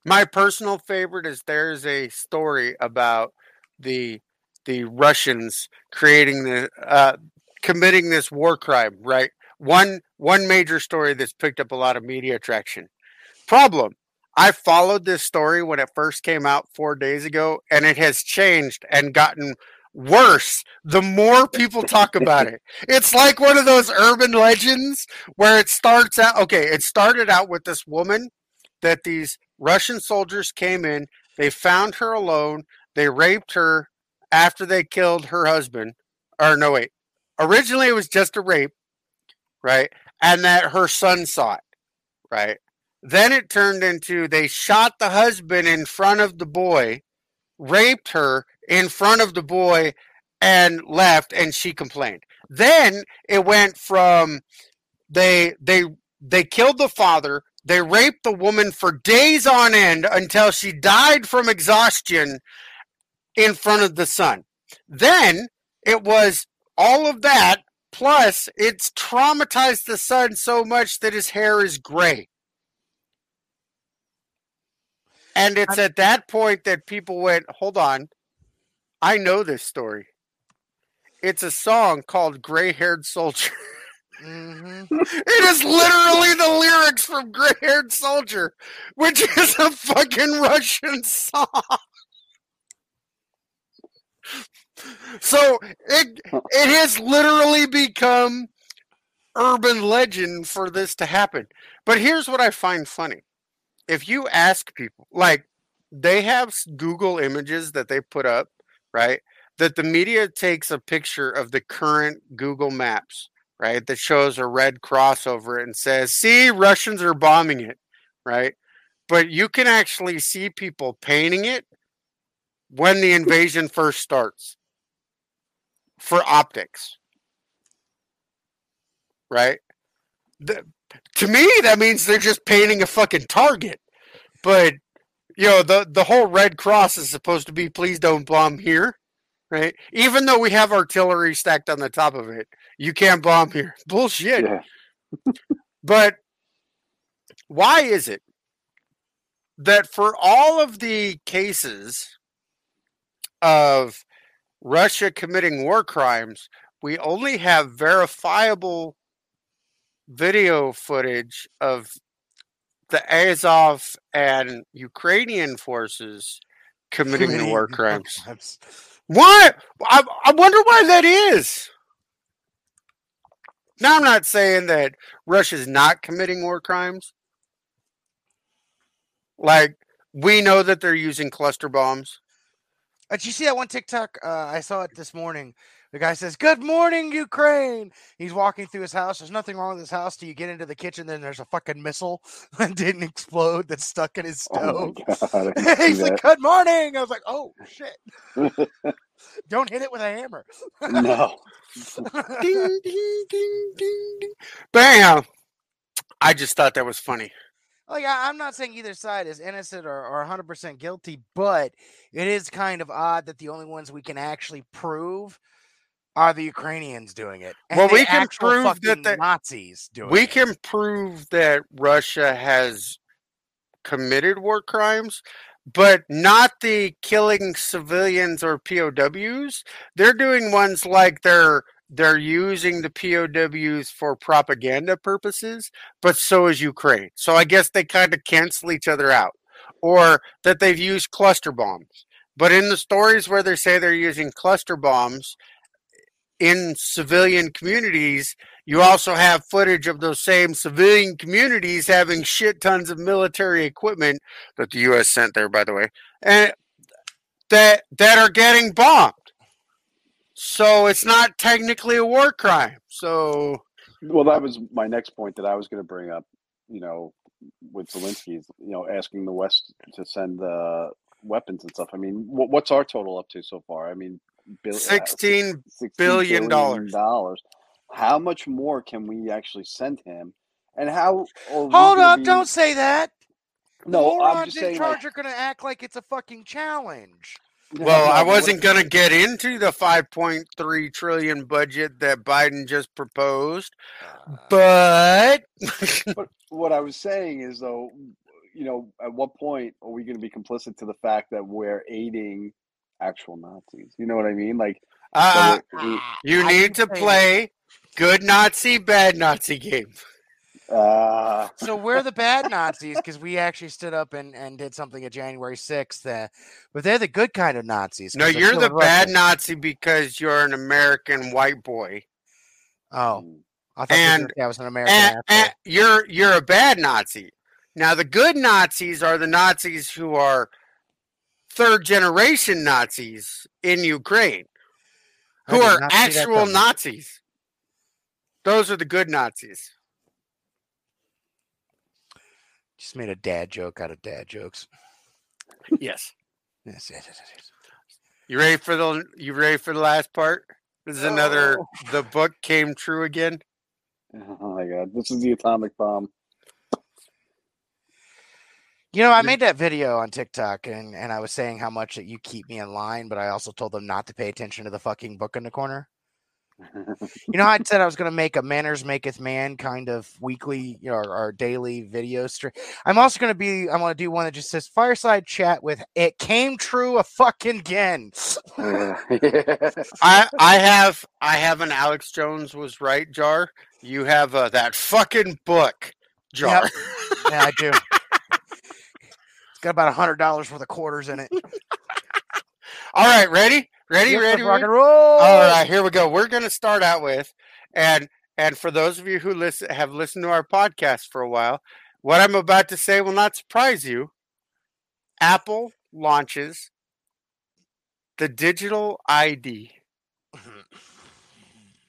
My personal favorite is there's a story about the the Russians creating the uh, committing this war crime. Right, one one major story that's picked up a lot of media traction. Problem. I followed this story when it first came out four days ago, and it has changed and gotten worse the more people talk about it. It's like one of those urban legends where it starts out okay, it started out with this woman that these Russian soldiers came in, they found her alone, they raped her after they killed her husband. Or no wait. Originally it was just a rape, right? And that her son saw it, right? Then it turned into they shot the husband in front of the boy, raped her in front of the boy, and left, and she complained. Then it went from they they they killed the father, they raped the woman for days on end until she died from exhaustion in front of the son. Then it was all of that plus it's traumatized the son so much that his hair is gray. And it's at that point that people went, hold on, I know this story. It's a song called Gray Haired Soldier. Mhm. It is literally the lyrics from Gray Haired Soldier, which is a fucking Russian song. So it it has literally become urban legend for this to happen. But here's what I find funny. If you ask people, like they have Google images that they put up, right? That the media takes a picture of the current Google Maps, right? That shows a red cross over it and says, see, Russians are bombing it, right? But you can actually see people painting it when the invasion first starts for optics, right? The, to me, that means they're just painting a fucking target. But you know, the the whole red cross is supposed to be please don't bomb here, right? Even though we have artillery stacked on the top of it, you can't bomb here. Bullshit. Yeah. But why is it that for all of the cases of Russia committing war crimes, we only have verifiable video footage of the Azov and Ukrainian forces committing the war crimes? Why? I, I wonder why that is. Now, I'm not saying that Russia's not committing war crimes. Like, we know that they're using cluster bombs. Uh, Did you see that one TikTok? Uh, I saw it this morning. The guy says, "Good morning, Ukraine." He's walking through his house. There's nothing wrong with his house. Till you get into the kitchen, then there's a fucking missile that didn't explode that's stuck in his Oh stove. god! I can He's like, "Good morning." I was like, "Oh shit!" Don't hit it with a hammer. no. ding, ding, ding, ding, ding. Bam! I just thought that was funny. Like I, I'm not saying either side is innocent or, or 100% guilty, but it is kind of odd that the only ones we can actually prove are the Ukrainians doing it. and Well, we can prove that the- Nazis doing We it. can prove that Russia has committed war crimes, but not the killing civilians or POWs. They're doing ones like they're they're using the POWs for propaganda purposes, but so is Ukraine. So I guess they kind of cancel each other out. Or that they've used cluster bombs. But in the stories where they say they're using cluster bombs in civilian communities, you also have footage of those same civilian communities having shit tons of military equipment that the U.S. sent there, by the way, and that that are getting bombed. So it's not technically a war crime. So Well, that was my next point that I was going to bring up. You know, with Zelensky, you know, asking the West to send uh, weapons and stuff. I mean, what, what's our total up to so far? I mean, bill, uh, $16 billion. dollars. How much more can we actually send him? And how? Hold up! be- Don't say that. No, Morons I'm just in saying. charge Like, are going to act like it's a fucking challenge. Well, I wasn't going to get into the 5.3 trillion budget that Biden just proposed, Uh, but But what I was saying is, though, you know, at what point are we going to be complicit to the fact that we're aiding actual Nazis? You know what I mean? Like, uh, whether it- you need to play Good Nazi, bad Nazi game. Uh, So we're the bad Nazis because we actually stood up and, and did something at January 6th. Uh, but they're the good kind of Nazis. No, you're the bad. Nazi because you're an American white boy. Oh, I thought And- I was an American And, and you're you're a bad Nazi. Now the good Nazis are the Nazis who are third generation Nazis in Ukraine, who are that actual. Nazis. Those are the good Nazis. Just made a dad joke out of dad jokes. Yes. Yes, yes, yes, yes. You ready for the you ready for the last part? This is another Oh. the book came true again. oh my god, this is the atomic bomb. You know, I made that video on TikTok and, and I was saying how much that you keep me in line, but I also told them not to pay attention to the fucking book in the corner. You know, I said I was going to make a manners maketh man kind of weekly you know, or, or daily video stream. I'm also going to be, I'm going to do one that just says fireside chat with it came true a fucking again. yeah. I I have I have an Alex Jones was right jar. You have uh, that fucking book jar. yeah, I do. It's got about a hundred dollars worth of quarters in it. All right, ready? Ready? Ready? rock and roll. All right, here we go. We're going to start out with, and and for those of you who listen have listened to our podcast for a while, what I'm about to say will not surprise you. Apple launches the digital ID.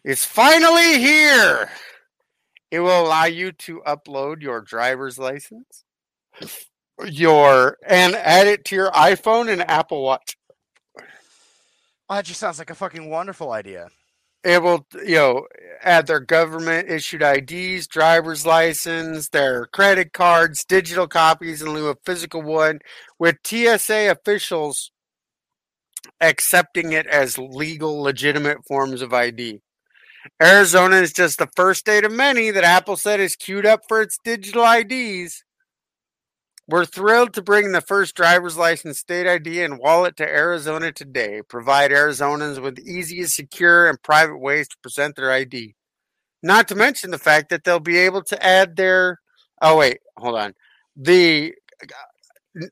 It's finally here. It will allow you to upload your driver's license, your and add it to your iPhone and Apple Watch. Oh, that just sounds like a fucking wonderful idea. it will you know add their government issued IDs, driver's license, their credit cards, digital copies in lieu of physical one, with TSA officials accepting it as legal, legitimate forms of ID. Arizona is just the first state of many that Apple said is queued up for its digital IDs. We're thrilled to bring the first driver's license, state ID, and wallet to Arizona today. Provide Arizonans with easy, secure, and private ways to present their ID. Not to mention the fact that they'll be able to add their. Oh wait, hold on. The uh,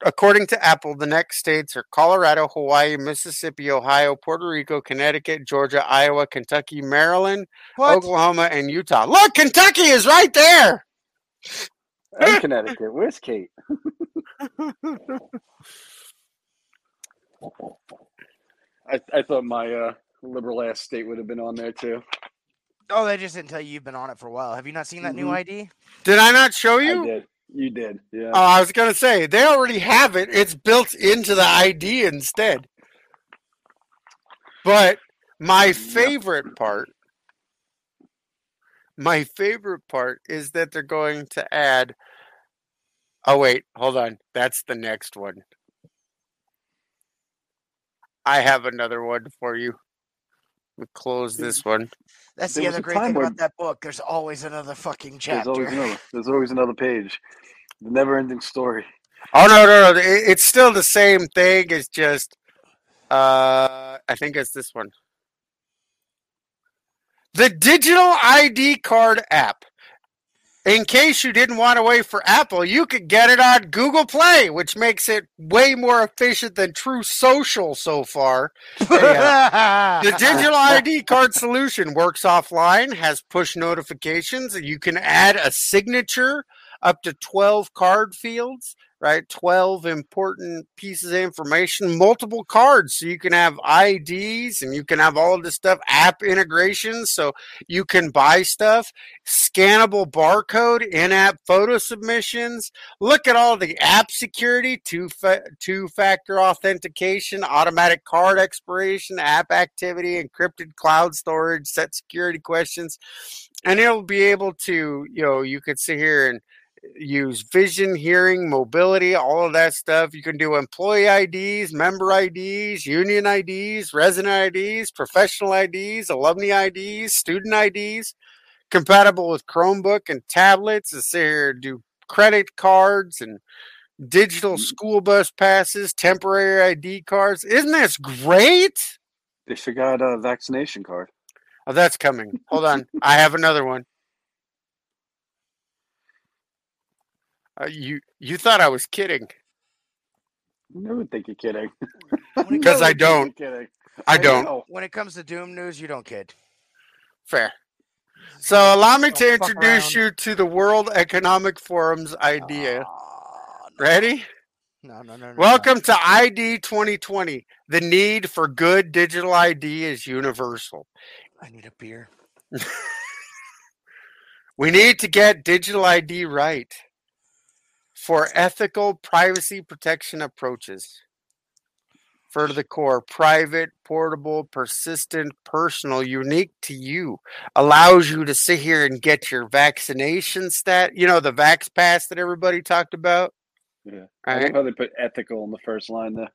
according to Apple, the next states are Colorado, Hawaii, Mississippi, Ohio, Puerto Rico, Connecticut, Georgia, Iowa, Kentucky, Maryland, What? Oklahoma, and Utah. Look, Kentucky is right there. And Connecticut. Where's Kate? I, I thought my uh, liberal ass state would have been on there too. Oh, they just didn't tell you you've been on it for a while. Have you not seen that new Mhm. ID? Did I not show I you? did. You did. Yeah. Oh, I was gonna say they already have it. It's built into the ID instead. But my favorite part, my favorite part is that they're going to add. Oh wait, hold on. That's the next one. I have another one for you. We'll close this one. That's There the other great thing where- about that book. There's always another fucking chapter. there's always another. There's always another page. The never-ending story. Oh no, no, no! it- It's still the same thing. It's just, uh, I think it's this one. The digital ID card app. In case you didn't want to wait for Apple, you could get it on Google Play, which makes it way more efficient than Truth Social so far. The digital ID card solution works offline, has push notifications, and you can add a signature up to 12 card fields, right? 12 important pieces of information, multiple cards. So you can have IDs and you can have all of this stuff, app integrations. So you can buy stuff, scannable barcode, in app photo submissions. Look at all the app security, two, fa- two factor authentication, automatic card expiration, app activity, encrypted cloud storage, set security questions. And it'll be able to, you know, you could sit here and use vision, hearing, mobility, all of that stuff. You can do employee IDs, member IDs, union IDs, resident IDs, professional IDs, alumni IDs, student IDs, compatible with Chromebook and tablets. To sit here do credit cards and digital mm. school bus passes, temporary ID cards. Isn't this great? They forgot a vaccination card. Oh, that's coming. Hold on. I have another one. Uh, you you thought I was kidding. I never think you're kidding. Because I don't. kidding. I don't. when it comes to Doom news, you don't kid. Fair. So allow me to Don't fuck introduce around. you to the World Economic Forum's idea. No. Ready? No, no, no, no. Welcome to ID 2020. The need for good digital ID is universal. I need a beer. We need to get digital ID right for ethical privacy protection approaches. For the core, private, portable, persistent, personal, unique to you, allows you to sit here and get your vaccination stat. You know, the Vax Pass that everybody talked about. Yeah. I Right? love how they put ethical in the first line there.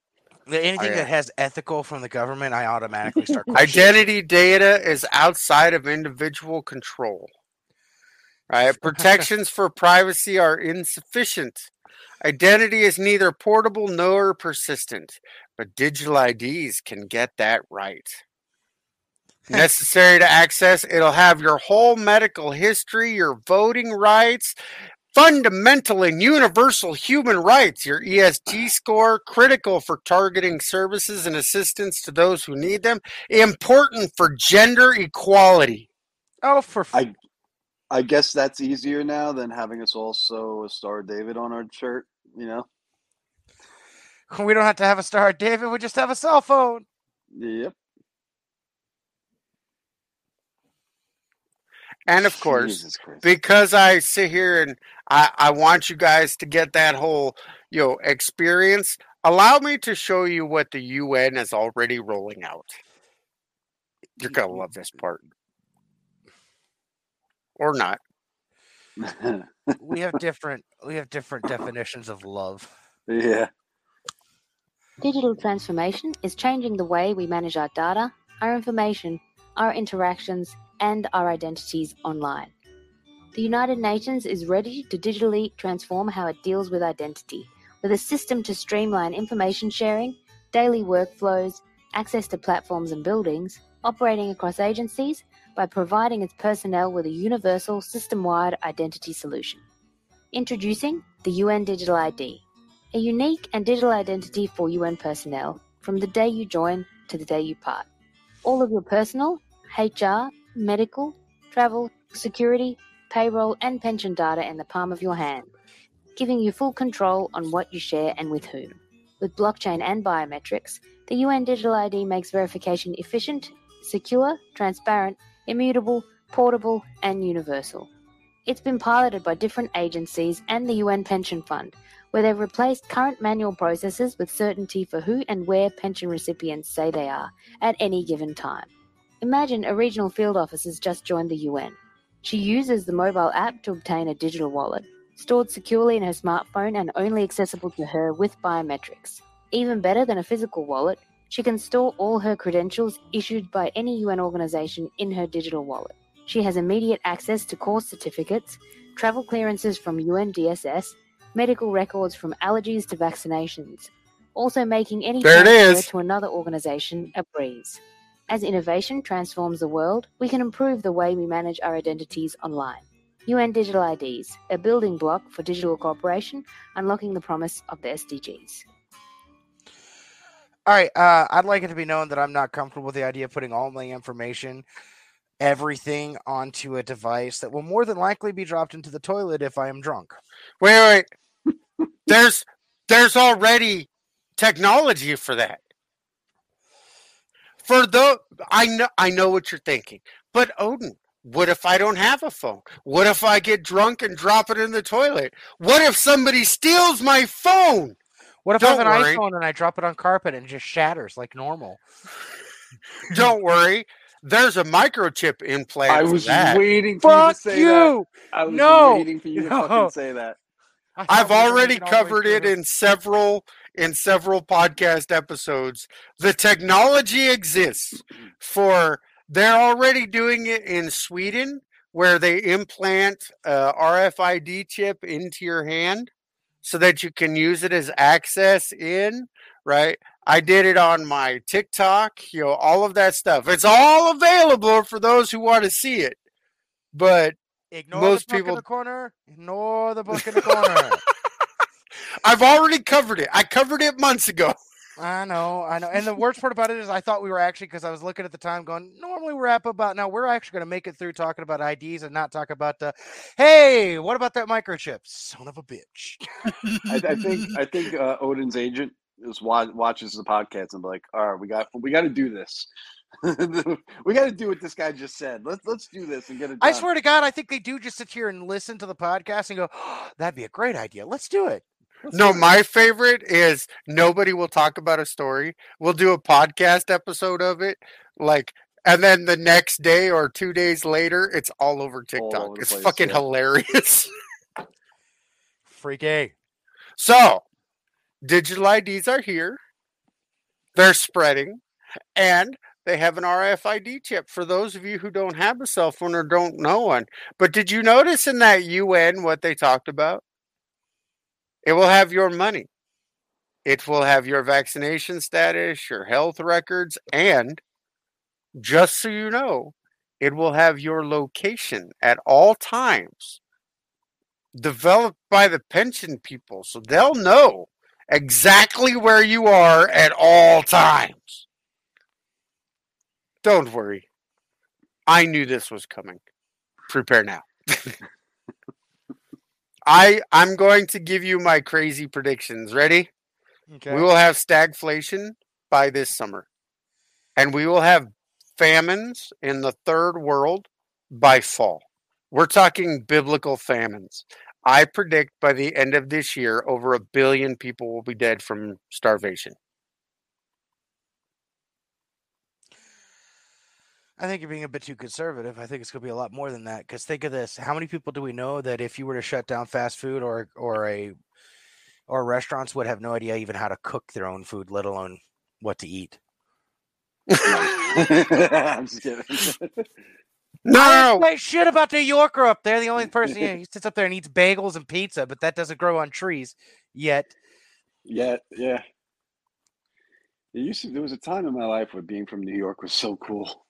Anything oh, yeah. that has ethical from the government, I automatically start. questioning. Identity data is outside of individual control. Right? Protections for privacy are insufficient. Identity is neither portable nor persistent, but digital IDs can get that right. Necessary to access, it'll have your whole medical history, your voting rights, fundamental and universal human rights, your ESG score, critical for targeting services and assistance to those who need them, important for gender equality. Oh, for f- I I guess that's easier now than having us also a Star of David on our shirt. You know. we don't have to have a star, David. We just have a cell phone. Yep. And of course, because I sit here and I, I want you guys to get that whole you know experience, allow me to show you what the UN is already rolling out. You're gonna love this part. Or not. We have different. We have different definitions of love. yeah. Digital transformation is changing the way we manage our data, our information, our interactions, and our identities online. The United Nations is ready to digitally transform how it deals with identity, with a system to streamline information sharing, daily workflows, access to platforms and buildings, operating across agencies, by providing its personnel with a universal system wide identity solution. Introducing the UN Digital ID, a unique and digital identity for UN personnel from the day you join to the day you part. All of your personal, HR, medical, travel, security, payroll, and pension data in the palm of your hand, giving you full control on what you share and with whom. With blockchain and biometrics, the UN Digital ID makes verification efficient, secure, transparent, immutable, portable, and universal. It's been piloted by different agencies and the UN Pension Fund, where they've replaced current manual processes with certainty for who and where pension recipients say they are at any given time. Imagine a regional field office has just joined the UN. She uses the mobile app to obtain a digital wallet, stored securely in her smartphone and only accessible to her with biometrics. Even better than a physical wallet, she can store all her credentials issued by any UN organization in her digital wallet. She has immediate access to course certificates, travel clearances from UNDSS, medical records from allergies to vaccinations, also making any There transfer to another organization a breeze. As innovation transforms the world, we can improve the way we manage our identities online. UN Digital IDs, a building block for digital cooperation, unlocking the promise of the SDGs. All right. Uh, I'd like it to be known that I'm not comfortable with the idea of putting all my information, everything, onto a device that will more than likely be dropped into the toilet if I am drunk. Wait, wait. there's there's already technology for that. For the I know I know what you're thinking. But Odin, what if I don't have a phone? What if I get drunk and drop it in the toilet? What if somebody steals my phone? What if I have an worry. iPhone and I drop it on carpet and it just shatters like normal? Don't worry. There's a microchip implant. I was that. waiting for you to say that. you! I was No! waiting for you to No! fucking say that. I thought I've already making all the way covered it in several in several podcast episodes. The technology exists for they're already doing it in Sweden where they implant a RFID chip into your hand so that you can use it as access in, right? I did it on my TikTok, you know, all of that stuff. It's all available for those who want to see it. But Ignore Most the book people- in the corner. Ignore the book in the corner. I've already covered it. I covered it months ago. I know, I know. And the worst part about it is I thought we were actually because I was looking at the time going, normally we're up about now we're actually going to make it through talking about IDs and not talk about the hey, what about that microchip? Son of a bitch. I, I think I think uh, Odin's agent is wa- watches the podcast and be like, all right, we got we got to do this. we got to do what this guy just said. Let's let's do this and get it. Done. I swear to God, I think they do just sit here and listen to the podcast and go, oh, that'd be a great idea. Let's do it. Let's No, my favorite is nobody will talk about a story. We'll do a podcast episode of it, like, and then the next day or two days later, it's all over TikTok. over it's place, fucking yeah. hilarious. freaky. So, digital IDs are here. They're spreading, and they have an RFID chip for those of you who don't have a cell phone or don't know one. But did you notice in that UN what they talked about? It will have your money. It will have your vaccination status, your health records, and just so you know, it will have your location at all times developed by the pension people so they'll know exactly where you are at all times. Don't worry. I knew this was coming. Prepare now. I I'm going to give you my crazy predictions. Ready? Okay. We will have stagflation by this summer. And we will have famines in the third world by fall. We're talking biblical famines. I predict by the end of this year, over a billion people will be dead from starvation. I think you're being a bit too conservative. I think it's going to be a lot more than that. Because think of this: how many people do we know that if you were to shut down fast food or or a or restaurants would have no idea even how to cook their own food, let alone what to eat? I'm just kidding. No, I no, don't no. say shit about New Yorker up there. The only person yeah, he sits up there and eats bagels and pizza, but that doesn't grow on trees yet. yeah, yeah. It used to. There was a time in my life where being from New York was so cool.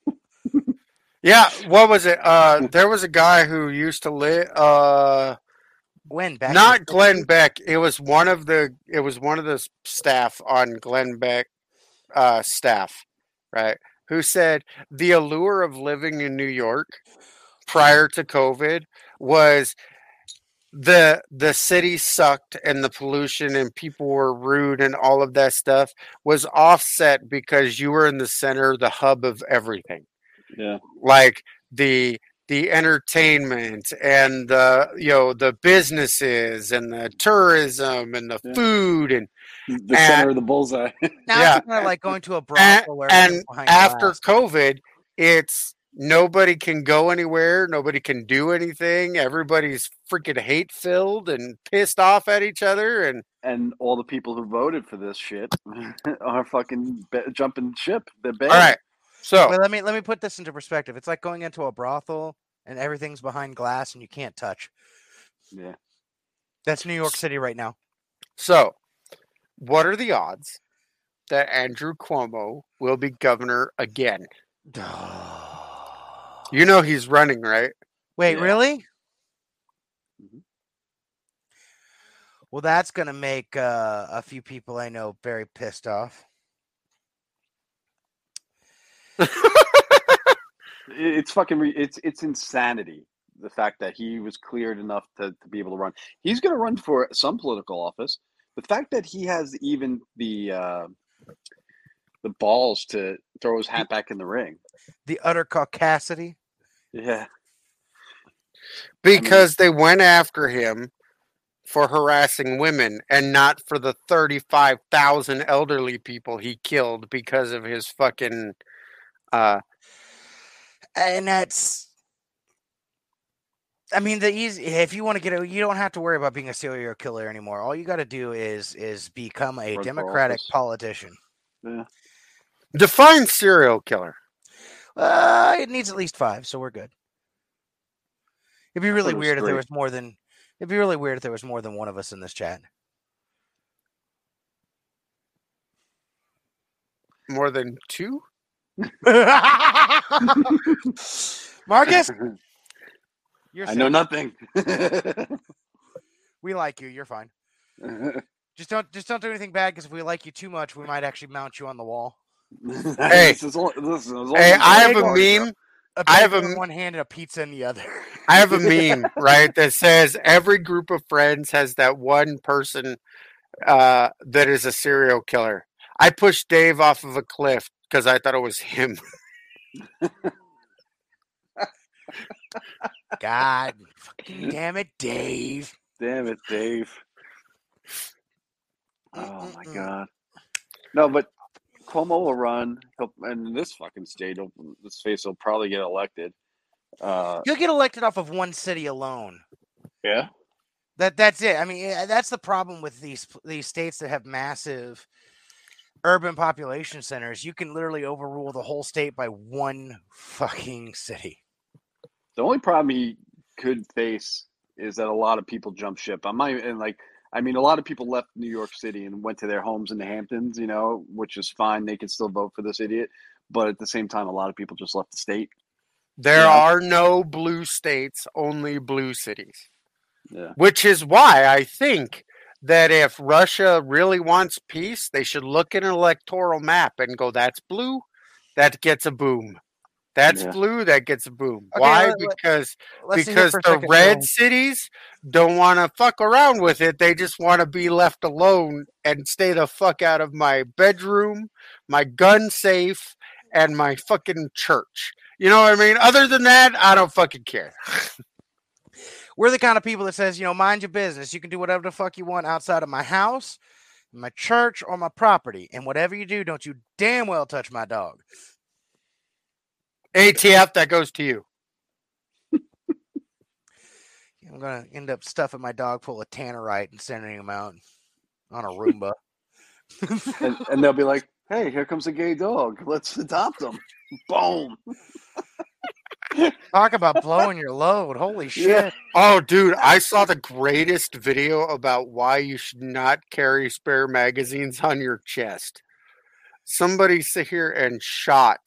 Yeah, what was it? Uh, there was a guy who used to live. Uh, back in not Glenn Beck. It was one of the. It was one of the staff on Glenn Beck uh, staff, right? Who said the allure of living in New York prior to COVID was the the city sucked and the pollution and people were rude and all of that stuff was offset because you were in the center, the hub of everything Yeah, like the the entertainment and the you know the businesses and the tourism and the Yeah. food and the center of the bullseye. Now yeah. it's kind of like going to a brothel where and after glass. covid it's nobody can go anywhere nobody can do anything everybody's freaking hate filled and pissed off at each other and and all the people who voted for this shit are fucking be- jumping ship. They're bad. all right so let me let me put this into perspective. It's like going into a brothel and everything's behind glass and you can't touch. Yeah. That's New York City right now. so what are the odds that andrew cuomo will be governor again you know he's running right Wait, Yeah. really? Mhm. Well, that's going to make uh, a few people I know very pissed off. It- It's fucking. Re- it's it's insanity. The fact that he was cleared enough to, to be able to run. He's going to run for some political office. The fact that he has even the uh, the balls to throw his hat back in the ring. The utter caucasity. Yeah. because they went after him for harassing women and not for the 35,000 elderly people he killed because of his fucking uh And that's. I mean, the easy. If you want to get it, you don't have to worry about being a serial killer anymore. All you got to do is is become a Run Democratic office. politician. define serial killer Uh, it needs at least five, so we're good. It'd be really it was weird if there was more than. It'd be really weird if there was more than one of us in this chat. more than two. Marcus, you're I know nothing. we like you. You're fine. Just don't just don't do anything bad because if we like you too much, we might actually mount you on the wall. Hey. this is all, this is all Hey, I have a meme. A I have a in one hand and a pizza in the other. I have a meme, right, that says every group of friends has that one person uh, that is a serial killer. I pushed Dave off of a cliff because I thought it was him. God, fucking damn it, Dave. Damn it, Dave. Oh my god. No, but Cuomo will run, he'll, and in this fucking state, he'll, this face will probably get elected. Uh, You'll get elected off of one city alone. yeah. That that's it. I mean, eh, that's the problem with these these states that have massive urban population centers. You can literally overrule the whole state by one fucking city. The only problem he could face is that a lot of people jump ship. I'm not even like, I mean, a lot of people left New York City and went to their homes in the Hamptons, you know, which is fine. They can still vote for this idiot. But at the same time, a lot of people just left the state. There Yeah. are no blue states, only blue cities. Yeah. Which is why I think that if Russia really wants peace, they should look at an electoral map and go, that's blue, that gets a boom. That's Yeah. blue, that gets a boom. Okay, why? let- because Let's sit here because the red cities don't want to fuck around with it. They just want to be left alone and stay the fuck out of my bedroom, my gun safe, and my fucking church. You know what I mean? Other than that, I don't fucking care. We're the kind of people that says, you know, mind your business. You can do whatever the fuck you want outside of my house, my church, or my property. And whatever you do, don't you damn well touch my dog. ATF, that goes to you. I'm gonna end up stuffing my dog full of tannerite and sending him out on a Roomba. And, and they'll be like, hey, here comes a gay dog. Let's adopt him. Boom. Talk about blowing your load. Holy shit. Yeah. Oh, dude, I saw the greatest video about why you should not carry spare magazines on your chest. Somebody sit here and shot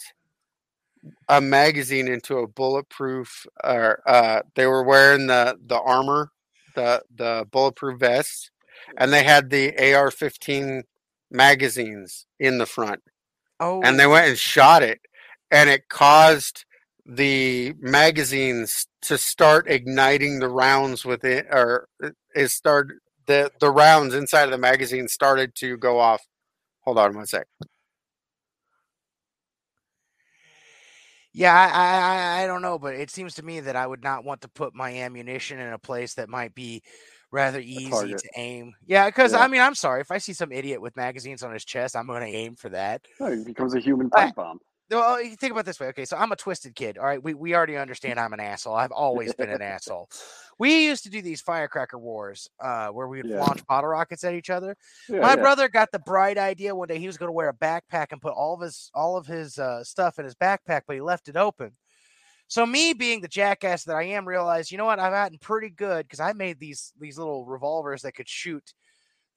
a magazine into a bulletproof. Or uh, they were wearing the the armor, the the bulletproof vest, and they had the AR-15 magazines in the front Oh, and they went and shot it and it caused the magazines to start igniting the rounds within or uh, it started the the rounds inside of the magazine started to go off hold on one sec yeah, I, I, I- don't know, but it seems to me that I would not want to put my ammunition in a place that might be rather easy to aim. Yeah, because Yeah. I mean, I'm sorry if I see some idiot with magazines on his chest, I'm going to aim for that. He becomes a human pipe bomb. Well, you think about this way. Okay, so I'm a twisted kid. All right, we, we already understand I'm an asshole. I've always been an asshole. We used to do these firecracker wars uh, where we would Yeah. launch bottle rockets at each other. Yeah, My yeah. brother got the bright idea one day he was going to wear a backpack and put all of his all of his uh, stuff in his backpack, but he left it open. So me being the jackass that I am, realized you know what I've gotten pretty good because I made these these little revolvers that could shoot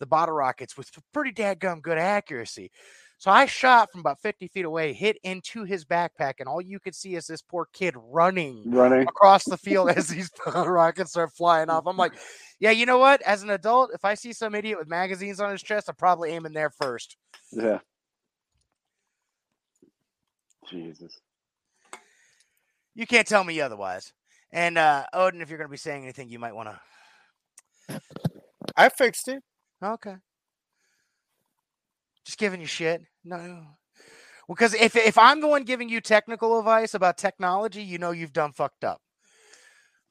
the bottle rockets with pretty dadgum good accuracy. So I shot from about 50 feet away, hit into his backpack, and all you could see is this poor kid running running. across the field as these rockets start flying off. I'm like, yeah, you know what? As an adult, if I see some idiot with magazines on his chest, I'm probably aiming there first. Yeah. Jesus. You can't tell me otherwise. And uh Odin, if you're going to be saying anything, you might want to. i fixed it Okay. Just giving you shit. No. Because if if I'm the one giving you technical advice about technology, you know you've done fucked up.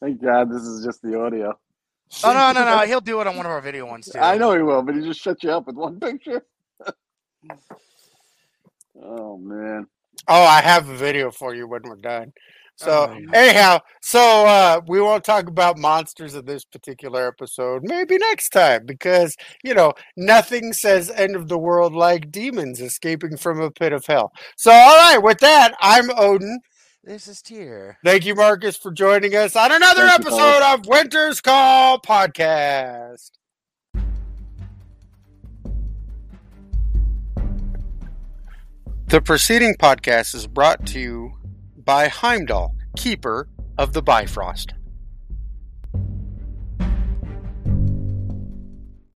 Thank God this is just the audio. Oh no, no, no! He'll do it on one of our video ones too. I know he will, but he just shut you up with one picture. oh man. oh i have a video for you when we're done so oh, anyhow, so uh, we won't talk about monsters in this particular episode. Maybe next time, because you know nothing says end of the world like demons escaping from a pit of hell. So all right, with that, I'm Odin. This is Tyr. Thank you, Marcus, for joining us on another Thank episode of Winter's Call podcast. The preceding podcast is brought to you by Heimdall, keeper of the Bifrost.